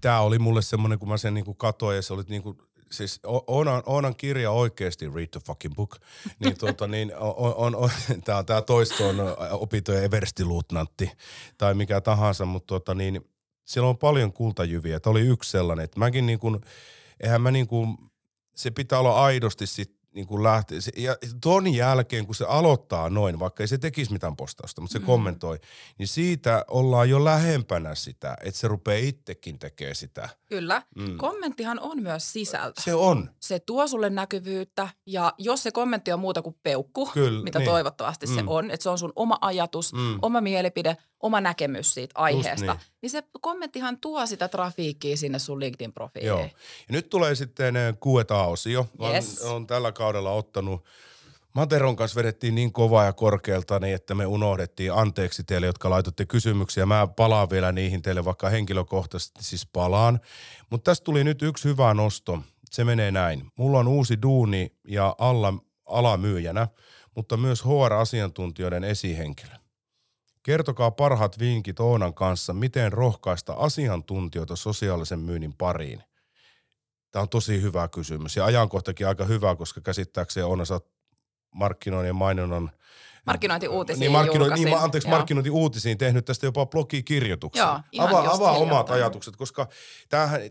[SPEAKER 1] Tämä oli mulle semmoinen, kun mä sen niinku katoin ja se oli niinku siis Oonan, Oonan kirja oikeasti Read the fucking book, niin, tuota, niin on, on, on, tämä tämä toisto on opintojen everstiluutnantti tai mikä tahansa, mutta tuota, niin, siellä on paljon kultajyviä. Tämä oli yksi sellainen, että mäkin niin kuin, eihän mä niin kuin, se pitää olla aidosti sit niin kuin lähtee. Ja ton jälkeen, kun se aloittaa noin, vaikka ei se tekisi mitään postausta, mutta se mm. kommentoi, niin siitä ollaan jo lähempänä sitä, että se rupeaa itsekin tekemään sitä.
[SPEAKER 2] Kyllä. Mm. Kommenttihan on myös sisältö.
[SPEAKER 1] Se on.
[SPEAKER 2] Se tuo sulle näkyvyyttä ja jos se kommentti on muuta kuin peukku, Kyllä, mitä niin. toivottavasti mm. se on, että se on sun oma ajatus, mm. oma mielipide, oma näkemys siitä aiheesta, niin. se kommenttihan tuo sitä trafiikkiä sinne sun LinkedIn-profiiliin. Joo.
[SPEAKER 1] Ja nyt tulee sitten Q&A-osio. Yes. On, on tällä kaudella ottanut Materon kanssa vedettiin niin kovaa ja korkealta, niin että me unohdettiin anteeksi teille, jotka laitotte kysymyksiä. Mä palaan vielä niihin teille, vaikka henkilökohtaisesti siis palaan. Mutta tästä tuli nyt yksi hyvä nosto. Se menee näin. Mulla on uusi duuni ja alla, alamyyjänä, mutta myös HR-asiantuntijoiden esihenkilö. Kertokaa parhaat vinkit Oonan kanssa, miten rohkaista asiantuntijoita sosiaalisen myynnin pariin. Tämä on tosi hyvä kysymys ja ajankohtakin aika hyvä, koska käsittääkseni Oona sä markkinoinnin ja mainonnan
[SPEAKER 2] Markkinointiuutisiin
[SPEAKER 1] niin, markkino, niin, anteeksi, markkinointiuutisiin tehnyt tästä jopa blogikirjoituksen. Joo, avaa, avaa omat ajatukset, koska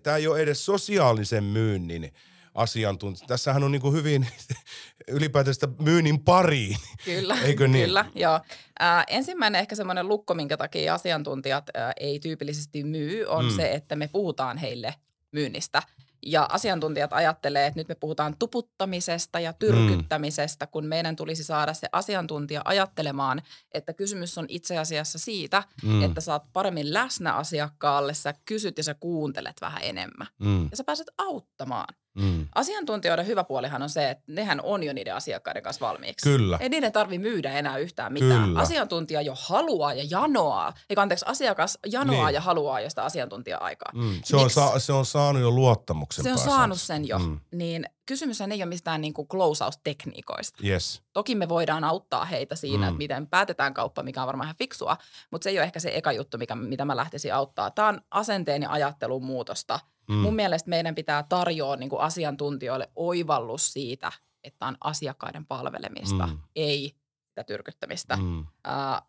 [SPEAKER 1] tämä ei ole edes sosiaalisen myynnin asiantuntija. Tässähän on niin kuin hyvin ylipäätään sitä myynnin pariin.
[SPEAKER 2] Kyllä,
[SPEAKER 1] Eikö niin?
[SPEAKER 2] kyllä, joo. Äh, ensimmäinen ehkä semmoinen lukko, minkä takia asiantuntijat äh, ei tyypillisesti myy, on mm. se, että me puhutaan heille myynnistä – ja asiantuntijat ajattelee, että nyt me puhutaan tuputtamisesta ja tyrkyttämisestä, mm. kun meidän tulisi saada se asiantuntija ajattelemaan, että kysymys on itse asiassa siitä, mm. että sä oot paremmin läsnä asiakkaalle, sä kysyt ja sä kuuntelet vähän enemmän. Mm. Ja sä pääset auttamaan.
[SPEAKER 1] Mm.
[SPEAKER 2] Asiantuntijoiden hyvä puolihan on se, että nehän on jo niiden asiakkaiden kanssa valmiiksi.
[SPEAKER 1] Kyllä.
[SPEAKER 2] Ei niiden tarvi myydä enää yhtään mitään.
[SPEAKER 1] Kyllä.
[SPEAKER 2] Asiantuntija jo haluaa ja janoaa, eikä anteeksi, asiakas janoaa
[SPEAKER 1] Niin.
[SPEAKER 2] ja haluaa jo sitä asiantuntija-aikaa.
[SPEAKER 1] Mm. Se, on sa- se on saanut jo luottamuksen
[SPEAKER 2] Se on
[SPEAKER 1] pääsääntöisesti.
[SPEAKER 2] saanut sen jo.
[SPEAKER 1] Mm.
[SPEAKER 2] Niin kysymys ei ole mistään niin kuin close-out-tekniikoista.
[SPEAKER 1] Yes.
[SPEAKER 2] Toki me voidaan auttaa heitä siinä,
[SPEAKER 1] mm.
[SPEAKER 2] että miten päätetään kauppa, mikä on varmaan ihan fiksua, mutta se ei ole ehkä se eka juttu, mikä, mitä mä lähtisin auttaa. Tämä on asenteen ja ajattelun muutosta.
[SPEAKER 1] Mm.
[SPEAKER 2] Mun mielestä meidän pitää tarjoa niin kuin asiantuntijoille oivallus siitä, että on asiakkaiden palvelemista,
[SPEAKER 1] Mm.
[SPEAKER 2] ei sitä tyrkyttämistä. Mm. Uh,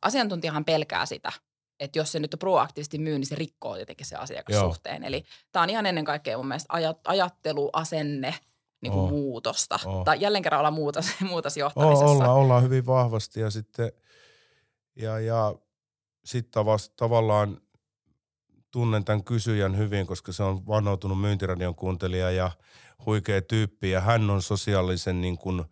[SPEAKER 2] asiantuntijahan pelkää sitä, että jos se nyt proaktiivisesti myy, niin se rikkoo tietenkin se asiakassuhteen. Eli tämä on ihan ennen kaikkea mun mielestä ajat, ajattelu, asenne, niin kuin oh. muutosta. Oh. Tai jälleen kerran ollaan muutos,
[SPEAKER 1] O-
[SPEAKER 2] muutosjohtamisessa.
[SPEAKER 1] ollaan, ollaan hyvin vahvasti ja sitten ja, ja sitten tavas, tavallaan tunnen tämän kysyjän hyvin, koska se on vannoutunut myyntiradion kuuntelija ja huikea tyyppi ja hän on sosiaalisen niin kuin,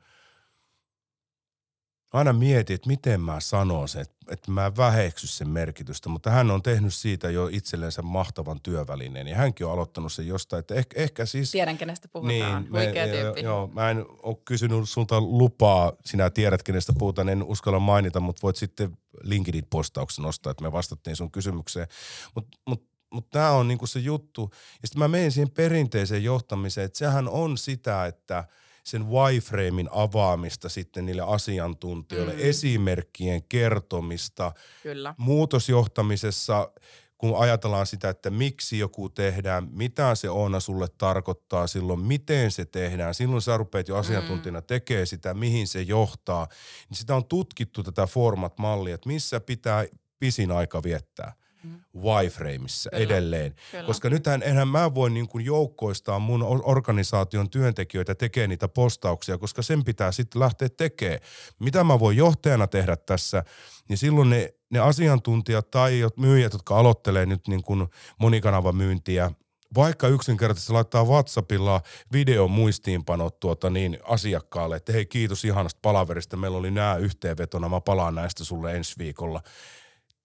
[SPEAKER 1] aina mietin, että miten mä sanon sen, että, että mä en väheksy sen merkitystä, mutta hän on tehnyt siitä jo itsellensä mahtavan työvälineen ja hänkin on aloittanut sen jostain, että ehkä, ehkä siis...
[SPEAKER 2] Tiedän, kenestä puhutaan.
[SPEAKER 1] Niin,
[SPEAKER 2] Huikea
[SPEAKER 1] me-
[SPEAKER 2] tyyppi.
[SPEAKER 1] Joo, mä en ole kysynyt sulta lupaa, sinä tiedät kenestä puhutaan, en uskalla mainita, mutta voit sitten LinkedIn-postauksen nostaa, että me vastattiin sun kysymykseen. Mutta mut, mut tämä on niinku se juttu. Ja sitten mä menen siihen perinteiseen johtamiseen, että sehän on sitä, että sen wireframein avaamista sitten niille asiantuntijoille,
[SPEAKER 2] Mm.
[SPEAKER 1] esimerkkien kertomista,
[SPEAKER 2] Kyllä.
[SPEAKER 1] muutosjohtamisessa, kun ajatellaan sitä, että miksi joku tehdään, mitä se Oona sulle tarkoittaa silloin, miten se tehdään, silloin sä rupeat jo asiantuntijana tekee sitä, mihin se johtaa, niin sitä on tutkittu tätä format-mallia, että missä pitää pisin aika viettää.
[SPEAKER 2] Mm.
[SPEAKER 1] wireframeissa
[SPEAKER 2] Kyllä.
[SPEAKER 1] edelleen.
[SPEAKER 2] Kyllä.
[SPEAKER 1] Koska nythän enhän mä voi niin kuin joukkoistaa mun or- organisaation työntekijöitä tekemään niitä postauksia, koska sen pitää sitten lähteä tekemään. Mitä mä voin johtajana tehdä tässä, niin silloin ne, ne asiantuntijat tai myyjät, jotka aloittelee nyt niin kuin monikanavamyyntiä, vaikka yksinkertaisesti laittaa WhatsAppilla videon muistiinpanot tuota niin asiakkaalle, että hei kiitos ihanasta palaverista, meillä oli nämä yhteenvetona, mä palaan näistä sulle ensi viikolla.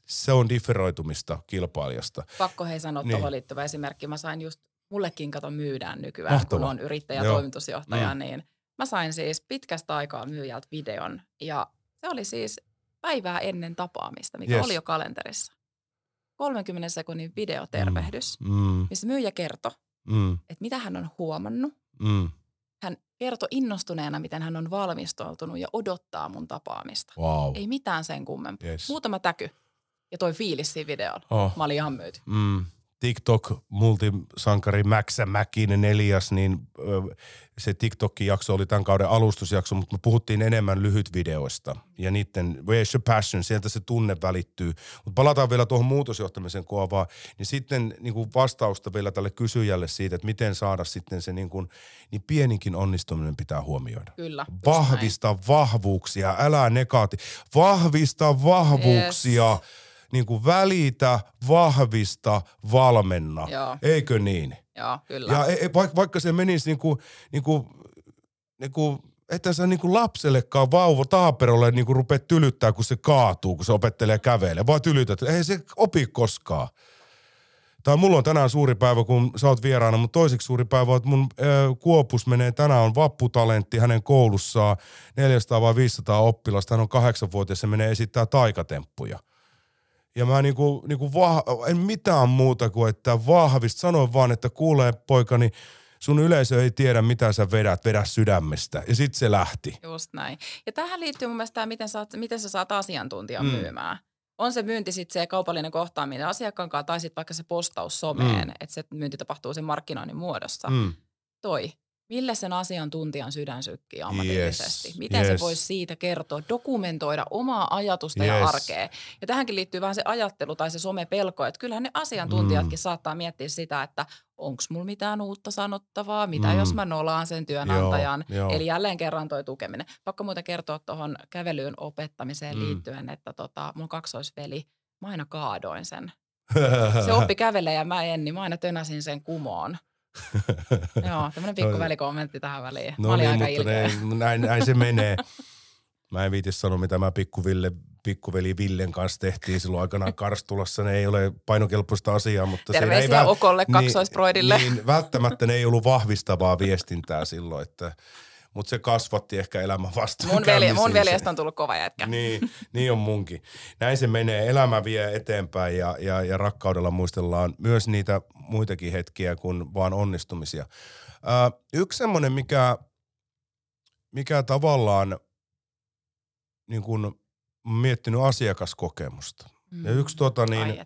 [SPEAKER 1] Se on differoitumista kilpailijasta.
[SPEAKER 2] Pakko hei sanoa
[SPEAKER 1] Niin.
[SPEAKER 2] tuohon liittyvä esimerkki. Mä sain just, mullekin kato myydään nykyään,
[SPEAKER 1] Mahtavaa.
[SPEAKER 2] kun on yrittäjä
[SPEAKER 1] Joo.
[SPEAKER 2] toimitusjohtaja,
[SPEAKER 1] Mm.
[SPEAKER 2] niin mä sain siis pitkästä aikaa myyjältä videon. Ja se oli siis päivää ennen tapaamista, mikä
[SPEAKER 1] yes.
[SPEAKER 2] oli jo kalenterissa. 30 sekunnin videotervehdys, mm.
[SPEAKER 1] Mm,
[SPEAKER 2] missä myyjä kertoi,
[SPEAKER 1] mm,
[SPEAKER 2] että mitä hän on huomannut.
[SPEAKER 1] mm.
[SPEAKER 2] Hän kertoi innostuneena, miten hän on valmistautunut ja odottaa mun tapaamista.
[SPEAKER 1] Wow.
[SPEAKER 2] Ei mitään sen kummempaa.
[SPEAKER 1] Yes.
[SPEAKER 2] Muutama täky ja toi fiilis siinä videolla.
[SPEAKER 1] Oh.
[SPEAKER 2] Mä olin ihan myyty.
[SPEAKER 1] Mm. TikTok-multisankari Max Mäkinen Elias, niin se TikTok-jakso oli tämän kauden alustusjakso, mutta me puhuttiin enemmän lyhytvideoista ja niiden where's your passion, sieltä se tunne välittyy. Mutta palataan vielä tuohon muutosjohtamisen kovaa, niin sitten niin kuin vastausta vielä tälle kysyjälle siitä, että miten saada sitten se niin, kuin, niin pieninkin onnistuminen pitää huomioida.
[SPEAKER 2] Kyllä.
[SPEAKER 1] Vahvista vahvuuksia, älä negaati. Vahvista vahvuuksia.
[SPEAKER 2] Yes.
[SPEAKER 1] Niin kuin välitä, vahvista, valmenna.
[SPEAKER 2] Joo.
[SPEAKER 1] Eikö niin?
[SPEAKER 2] Joo, kyllä.
[SPEAKER 1] Ja e, e, vaikka, vaikka se menisi niin kuin, niin kuin, niin kuin että sä niin kuin lapsellekaan vauva taaperolle niin kuin rupeat tylyttää, kun se kaatuu, kun se opettelee kävelemään. Vaan tylytät. Ei se opi koskaan. Tai mulla on tänään suuri päivä, kun sä oot vieraana, mutta toiseksi suuri päivä on, että mun ö, Kuopus menee tänään, on vapputalentti hänen koulussaan, 400 vai 500 oppilasta, hän on kahdeksanvuotias, se menee esittää taikatemppuja. Ja mä niinku, niinku vah, en mitään muuta kuin, että vahvista, sanoin vaan, että kuulee poikani, sun yleisö ei tiedä, mitä sä vedät, vedä sydämestä. Ja sit se lähti.
[SPEAKER 2] Just näin. Ja tähän liittyy mun mielestä tämä, miten, saat, miten sä saat asiantuntijan
[SPEAKER 1] Mm.
[SPEAKER 2] myymään. On se myynti sitten se kaupallinen kohtaaminen asiakkaan kanssa tai sitten vaikka se postaus someen,
[SPEAKER 1] mm.
[SPEAKER 2] että se myynti tapahtuu sen markkinoinnin muodossa.
[SPEAKER 1] Mm.
[SPEAKER 2] Toi. Millä sen asiantuntijan sydän sykkii ammatillisesti?
[SPEAKER 1] Yes,
[SPEAKER 2] Miten
[SPEAKER 1] yes.
[SPEAKER 2] se voisi siitä kertoa, dokumentoida omaa ajatusta
[SPEAKER 1] Yes.
[SPEAKER 2] ja arkea? Ja tähänkin liittyy vähän se ajattelu tai se somepelko, että kyllähän ne asiantuntijatkin
[SPEAKER 1] Mm.
[SPEAKER 2] saattaa miettiä sitä, että onko mulla mitään uutta sanottavaa, mitä
[SPEAKER 1] Mm.
[SPEAKER 2] jos mä nolaan sen työnantajan.
[SPEAKER 1] Joo, joo.
[SPEAKER 2] Eli jälleen kerran toi tukeminen. Pakko muuten kertoa tuohon kävelyyn opettamiseen
[SPEAKER 1] Mm.
[SPEAKER 2] liittyen, että tota, mun kaksoisveli, mä aina kaadoin sen. Se oppi kävelee ja mä en, niin mä aina tönäsin sen kumoon. Joo, tämmöinen pikku välikommentti tähän väliin. mä
[SPEAKER 1] No
[SPEAKER 2] olin
[SPEAKER 1] niin,
[SPEAKER 2] aika
[SPEAKER 1] mutta ne, näin, näin se menee. Mä en viitis sanoa, mitä mä pikkuville, pikkuveli Villen kanssa tehtiin silloin aikanaan Karstulassa. Ne ei ole painokelpoista asiaa, mutta
[SPEAKER 2] Terveisiä
[SPEAKER 1] siinä ei väl-
[SPEAKER 2] Okolle, kaksoisbroidille.
[SPEAKER 1] Niin, niin, välttämättä ne ei ollut vahvistavaa viestintää silloin, että, mutta se kasvatti ehkä elämän vastuun
[SPEAKER 2] Mun, veli, mun veljestä on tullut kova jätkä.
[SPEAKER 1] Niin, niin on munkin. Näin se menee. Elämä vie eteenpäin ja, ja, ja rakkaudella muistellaan myös niitä muitakin hetkiä kuin vaan onnistumisia. Ää, yksi semmoinen, mikä, mikä tavallaan niin kun, miettinyt asiakaskokemusta. Mm. Ja yksi tota niin,
[SPEAKER 2] Ai.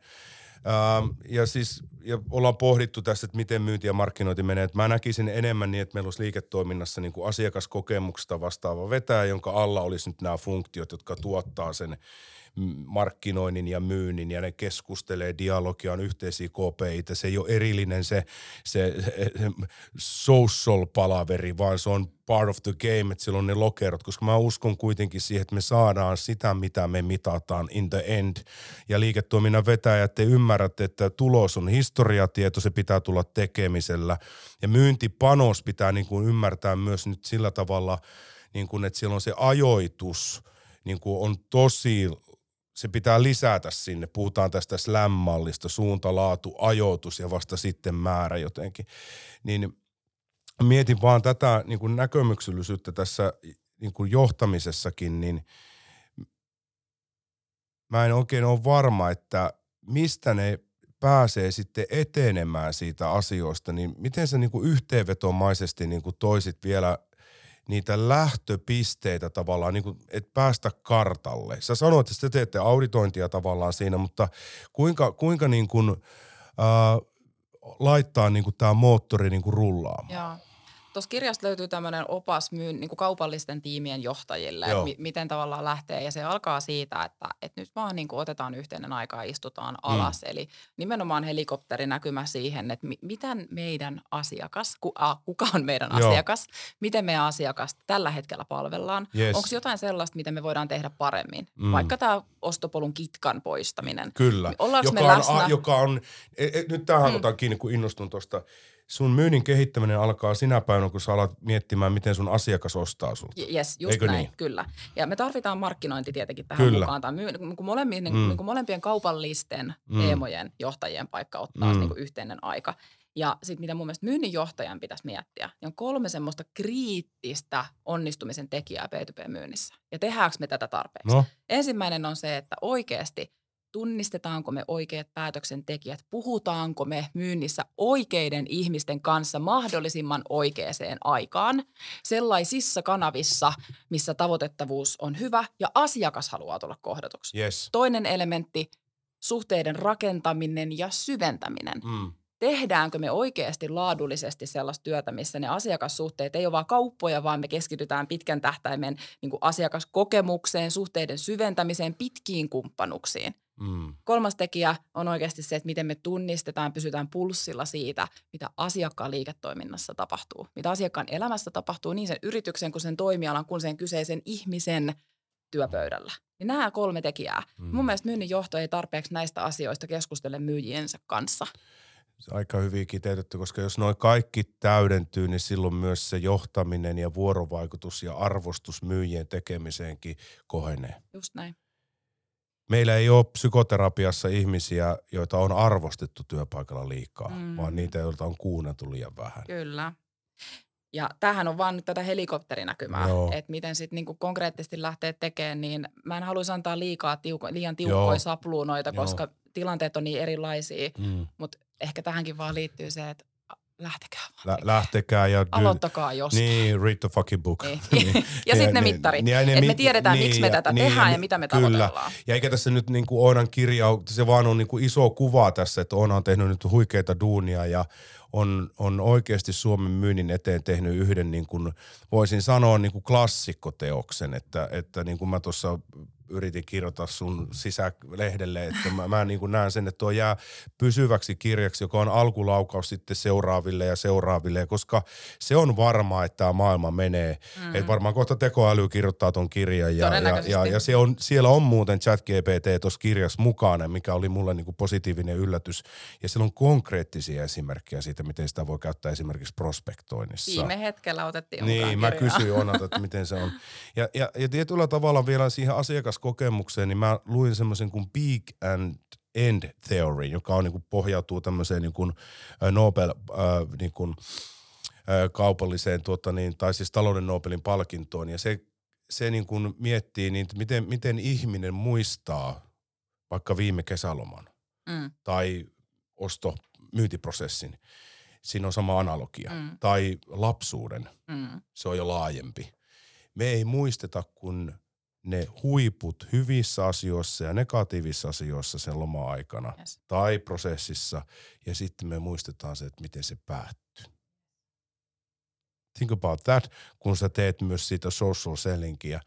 [SPEAKER 1] Ähm, ja siis ja ollaan pohdittu tässä, että miten myynti ja markkinointi menee. Et mä näkisin enemmän niin, että meillä olisi liiketoiminnassa niin kuin asiakaskokemuksesta vastaava vetäjä, jonka alla olisi nyt nämä funktiot, jotka tuottaa sen markkinoinnin ja myynnin ja ne keskustelee, dialogia on yhteisiä KPIitä. Se ei ole erillinen se, se, se social palaveri, vaan se on part of the game, että silloin ne lokerot, koska mä uskon kuitenkin siihen, että me saadaan sitä, mitä me mitataan in the end. Ja liiketoiminnan vetäjät, te ymmärrätte, että tulos on historiatieto, se pitää tulla tekemisellä. Ja myyntipanos pitää niin kuin ymmärtää myös nyt sillä tavalla, niin kuin, että siellä on se ajoitus, niin kuin on tosi se pitää lisätä sinne. Puhutaan tästä slam-mallista, suunta, laatu, ajoitus ja vasta sitten määrä jotenkin. Niin mietin vaan tätä niin kuin näkömyksellisyyttä tässä niin kuin johtamisessakin, niin mä en oikein ole varma, että mistä ne pääsee sitten etenemään siitä asioista, niin miten sä niin kuin yhteenvetomaisesti niin kuin toisit vielä niitä lähtöpisteitä tavallaan, niin kuin, että päästä kartalle. Sä sanoit, että te teette auditointia tavallaan siinä, mutta kuinka, kuinka niin kuin, ää, laittaa niin kuin tämä moottori niin kuin rullaamaan?
[SPEAKER 2] Joo. Tuossa kirjasta löytyy tämmöinen opas myyn, niin kuin kaupallisten tiimien johtajille, että mi- miten tavallaan lähtee. Ja se alkaa siitä, että, että nyt vaan niin kuin otetaan yhteinen aika ja istutaan alas. Mm. Eli nimenomaan helikopterinäkymä siihen, että mi- miten meidän asiakas, ku, a, kuka on meidän
[SPEAKER 1] Joo.
[SPEAKER 2] asiakas, miten meidän asiakasta tällä hetkellä palvellaan.
[SPEAKER 1] Yes.
[SPEAKER 2] Onko jotain sellaista, mitä me voidaan tehdä paremmin?
[SPEAKER 1] Mm.
[SPEAKER 2] Mm. Vaikka tämä ostopolun kitkan poistaminen.
[SPEAKER 1] Kyllä.
[SPEAKER 2] Ollaanko
[SPEAKER 1] joka
[SPEAKER 2] me
[SPEAKER 1] on,
[SPEAKER 2] läsnä?
[SPEAKER 1] A, joka on, e, e, nyt tähän mm.
[SPEAKER 2] Mm.
[SPEAKER 1] otan kiinni, kun innostun tuosta. Sun myynnin kehittäminen alkaa sinä päivänä, kun sä alat miettimään, miten sun asiakas ostaa sulta.
[SPEAKER 2] Yes, just
[SPEAKER 1] Eikö
[SPEAKER 2] näin,
[SPEAKER 1] niin?
[SPEAKER 2] kyllä. Ja me tarvitaan markkinointi tietenkin tähän
[SPEAKER 1] Kyllä.
[SPEAKER 2] mukaan. Tämä myy- niin kuin molempien,
[SPEAKER 1] Mm.
[SPEAKER 2] mm. niin kuin molempien kaupallisten
[SPEAKER 1] Mm.
[SPEAKER 2] teemojen johtajien paikka ottaa
[SPEAKER 1] Mm.
[SPEAKER 2] niin kuin yhteinen aika. Ja sitten mitä mun mielestä myynnin johtajan pitäisi miettiä, niin on kolme semmoista kriittistä onnistumisen tekijää B2B-myynnissä. Ja tehdäänkö me tätä tarpeeksi?
[SPEAKER 1] No,
[SPEAKER 2] Ensimmäinen on se, että oikeasti tunnistetaanko me oikeat päätöksentekijät, puhutaanko me myynnissä oikeiden ihmisten kanssa mahdollisimman oikeaan aikaan sellaisissa kanavissa, missä tavoitettavuus on hyvä ja asiakas haluaa tulla kohdatuksi.
[SPEAKER 1] yes.
[SPEAKER 2] Toinen elementti, suhteiden rakentaminen ja syventäminen
[SPEAKER 1] Mm.
[SPEAKER 2] tehdäänkö me oikeasti laadullisesti sellaista työtä, missä ne asiakassuhteet ei ole vaan kauppoja, vaan me keskitytään pitkän tähtäimen niin asiakaskokemukseen, suhteiden syventämiseen, pitkiin kumppanuksiin.
[SPEAKER 1] Mm.
[SPEAKER 2] Kolmas tekijä on oikeasti se, että miten me tunnistetaan, pysytään pulssilla siitä, mitä asiakkaan liiketoiminnassa tapahtuu. Mitä asiakkaan elämässä tapahtuu niin sen yrityksen kuin sen toimialan kuin sen kyseisen ihmisen työpöydällä. Niin nämä kolme tekijää.
[SPEAKER 1] Mm.
[SPEAKER 2] Mun mielestä myynnin johto ei tarpeeksi näistä asioista keskustele myyjiensä kanssa.
[SPEAKER 1] Aika hyvin kiteytetty, koska jos noin kaikki täydentyy, niin silloin myös se johtaminen ja vuorovaikutus ja arvostus myyjien tekemiseenkin kohenee.
[SPEAKER 2] Just näin.
[SPEAKER 1] Meillä ei ole psykoterapiassa ihmisiä, joita on arvostettu työpaikalla liikaa, mm. Vaan niitä, joilta on kuunneltu liian vähän.
[SPEAKER 2] Kyllä. Ja tämähän on vaan nyt tätä helikopterinäkymää,
[SPEAKER 1] Joo.
[SPEAKER 2] että miten sitten niinku konkreettisesti lähtee tekemään, niin mä en haluaisi antaa liikaa tiuko, liian
[SPEAKER 1] Joo.
[SPEAKER 2] tiukkoja sapluunoita,
[SPEAKER 1] Joo.
[SPEAKER 2] koska tilanteet on niin erilaisia,
[SPEAKER 1] Mm.
[SPEAKER 2] mutta ehkä tähänkin vaan liittyy se, että lähtekää.
[SPEAKER 1] Lä- lähtekää ja...
[SPEAKER 2] Aloittakaa jostain.
[SPEAKER 1] Niin, read the fucking book.
[SPEAKER 2] Niin. ja sitten ne mittarit,
[SPEAKER 1] ja
[SPEAKER 2] että me tiedetään, miksi me tätä tehdään ja
[SPEAKER 1] mi-
[SPEAKER 2] mitä me
[SPEAKER 1] kyllä.
[SPEAKER 2] tavoitellaan.
[SPEAKER 1] Ja eikä tässä nyt niin kuin Oonan kirja, se vaan on niin kuin iso kuva tässä, että Oona on tehnyt nyt huikeita duunia ja on, on oikeasti Suomen myynnin eteen tehnyt yhden, niin kuin, voisin sanoa, niin kuin klassikkoteoksen, että, että niin kuin mä tuossa yritin kirjoittaa sun sisälehdelle, että mä, mä niin kuin näen sen, että tuo jää pysyväksi kirjaksi, joka on alkulaukaus sitten seuraaville ja seuraaville, koska se on varmaa, että tämä maailma menee. Mm. Että varmaan kohta tekoäly kirjoittaa ton kirjan ja, ja, ja, ja se on, siellä on muuten chat GPT tuossa kirjassa mukana, mikä oli mulle niin kuin positiivinen yllätys. Ja siellä on konkreettisia esimerkkejä siitä, miten sitä voi käyttää esimerkiksi prospektoinnissa.
[SPEAKER 2] Viime hetkellä otettiin
[SPEAKER 1] Niin, mä kysyin Onalta, että miten se on. Ja, ja, ja tietyllä tavalla vielä siihen asiakaskokemukseen, niin mä luin semmoisen kuin Peak and End Theory, joka on niin kuin pohjautuu tämmöiseen niin kuin Nobel äh, niin kuin, äh, kaupalliseen tuota niin, tai siis talouden Nobelin palkintoon. Ja se, se niin kuin miettii, niin, miten, miten ihminen muistaa vaikka viime kesäloman mm. tai osto myyntiprosessin. Siinä on sama analogia. Mm. Tai lapsuuden. Mm. Se on jo laajempi. Me ei muisteta, kun ne huiput hyvissä asioissa ja negatiivisissa asioissa sen loma-aikana yes. tai prosessissa ja sitten me muistetaan se, että miten se päättyy. Think about that, kun sä teet myös siitä social sellingia.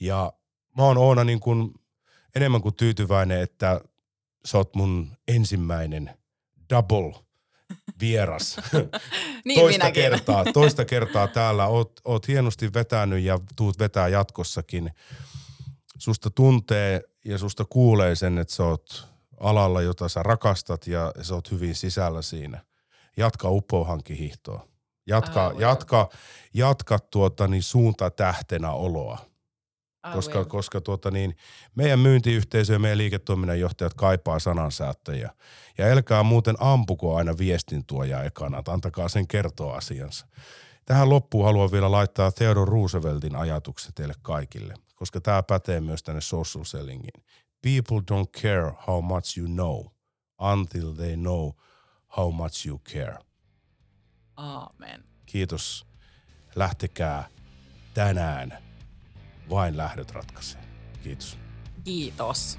[SPEAKER 1] Ja mä oon Oona niin kuin enemmän kuin tyytyväinen, että sä oot mun ensimmäinen double vieras.
[SPEAKER 2] niin
[SPEAKER 1] toista, kertaa, toista kertaa täällä. Oot, oot hienosti vetänyt ja tuut vetää jatkossakin susta tuntee ja susta kuulee sen, että sä oot alalla, jota sä rakastat ja sä oot hyvin sisällä siinä. Jatka uppohankihihtoa. Jatka, jatka, jatka tuota, niin suunta tähtenä oloa. Koska, koska tuota, niin, meidän myyntiyhteisö ja meidän liiketoiminnan johtajat kaipaa sanansäättäjiä. Ja älkää muuten ampuko aina viestin tuoja ekana, että antakaa sen kertoa asiansa. Tähän loppuun haluan vielä laittaa Theodore Rooseveltin ajatukset teille kaikille koska tämä pätee myös tänne social sellingiin. People don't care how much you know until they know how much you care.
[SPEAKER 2] Aamen.
[SPEAKER 1] Kiitos. Lähtekää tänään. Vain lähdöt ratkaisee. Kiitos.
[SPEAKER 2] Kiitos.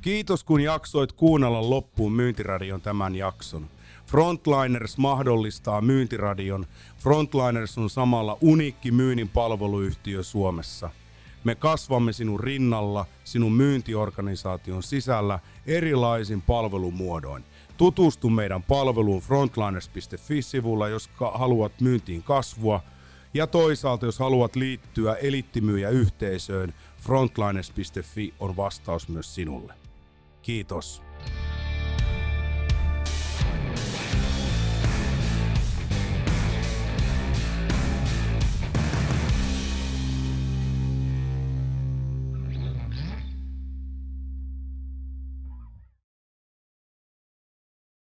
[SPEAKER 1] Kiitos kun jaksoit kuunnella loppuun Myyntiradion tämän jakson. Frontliners mahdollistaa myyntiradion. Frontliners on samalla uniikki myynnin palveluyhtiö Suomessa. Me kasvamme sinun rinnalla, sinun myyntiorganisaation sisällä erilaisin palvelumuodoin. Tutustu meidän palveluun frontliners.fi-sivulla, jos haluat myyntiin kasvua. Ja toisaalta, jos haluat liittyä elittimyyjä yhteisöön, frontliners.fi on vastaus myös sinulle. Kiitos.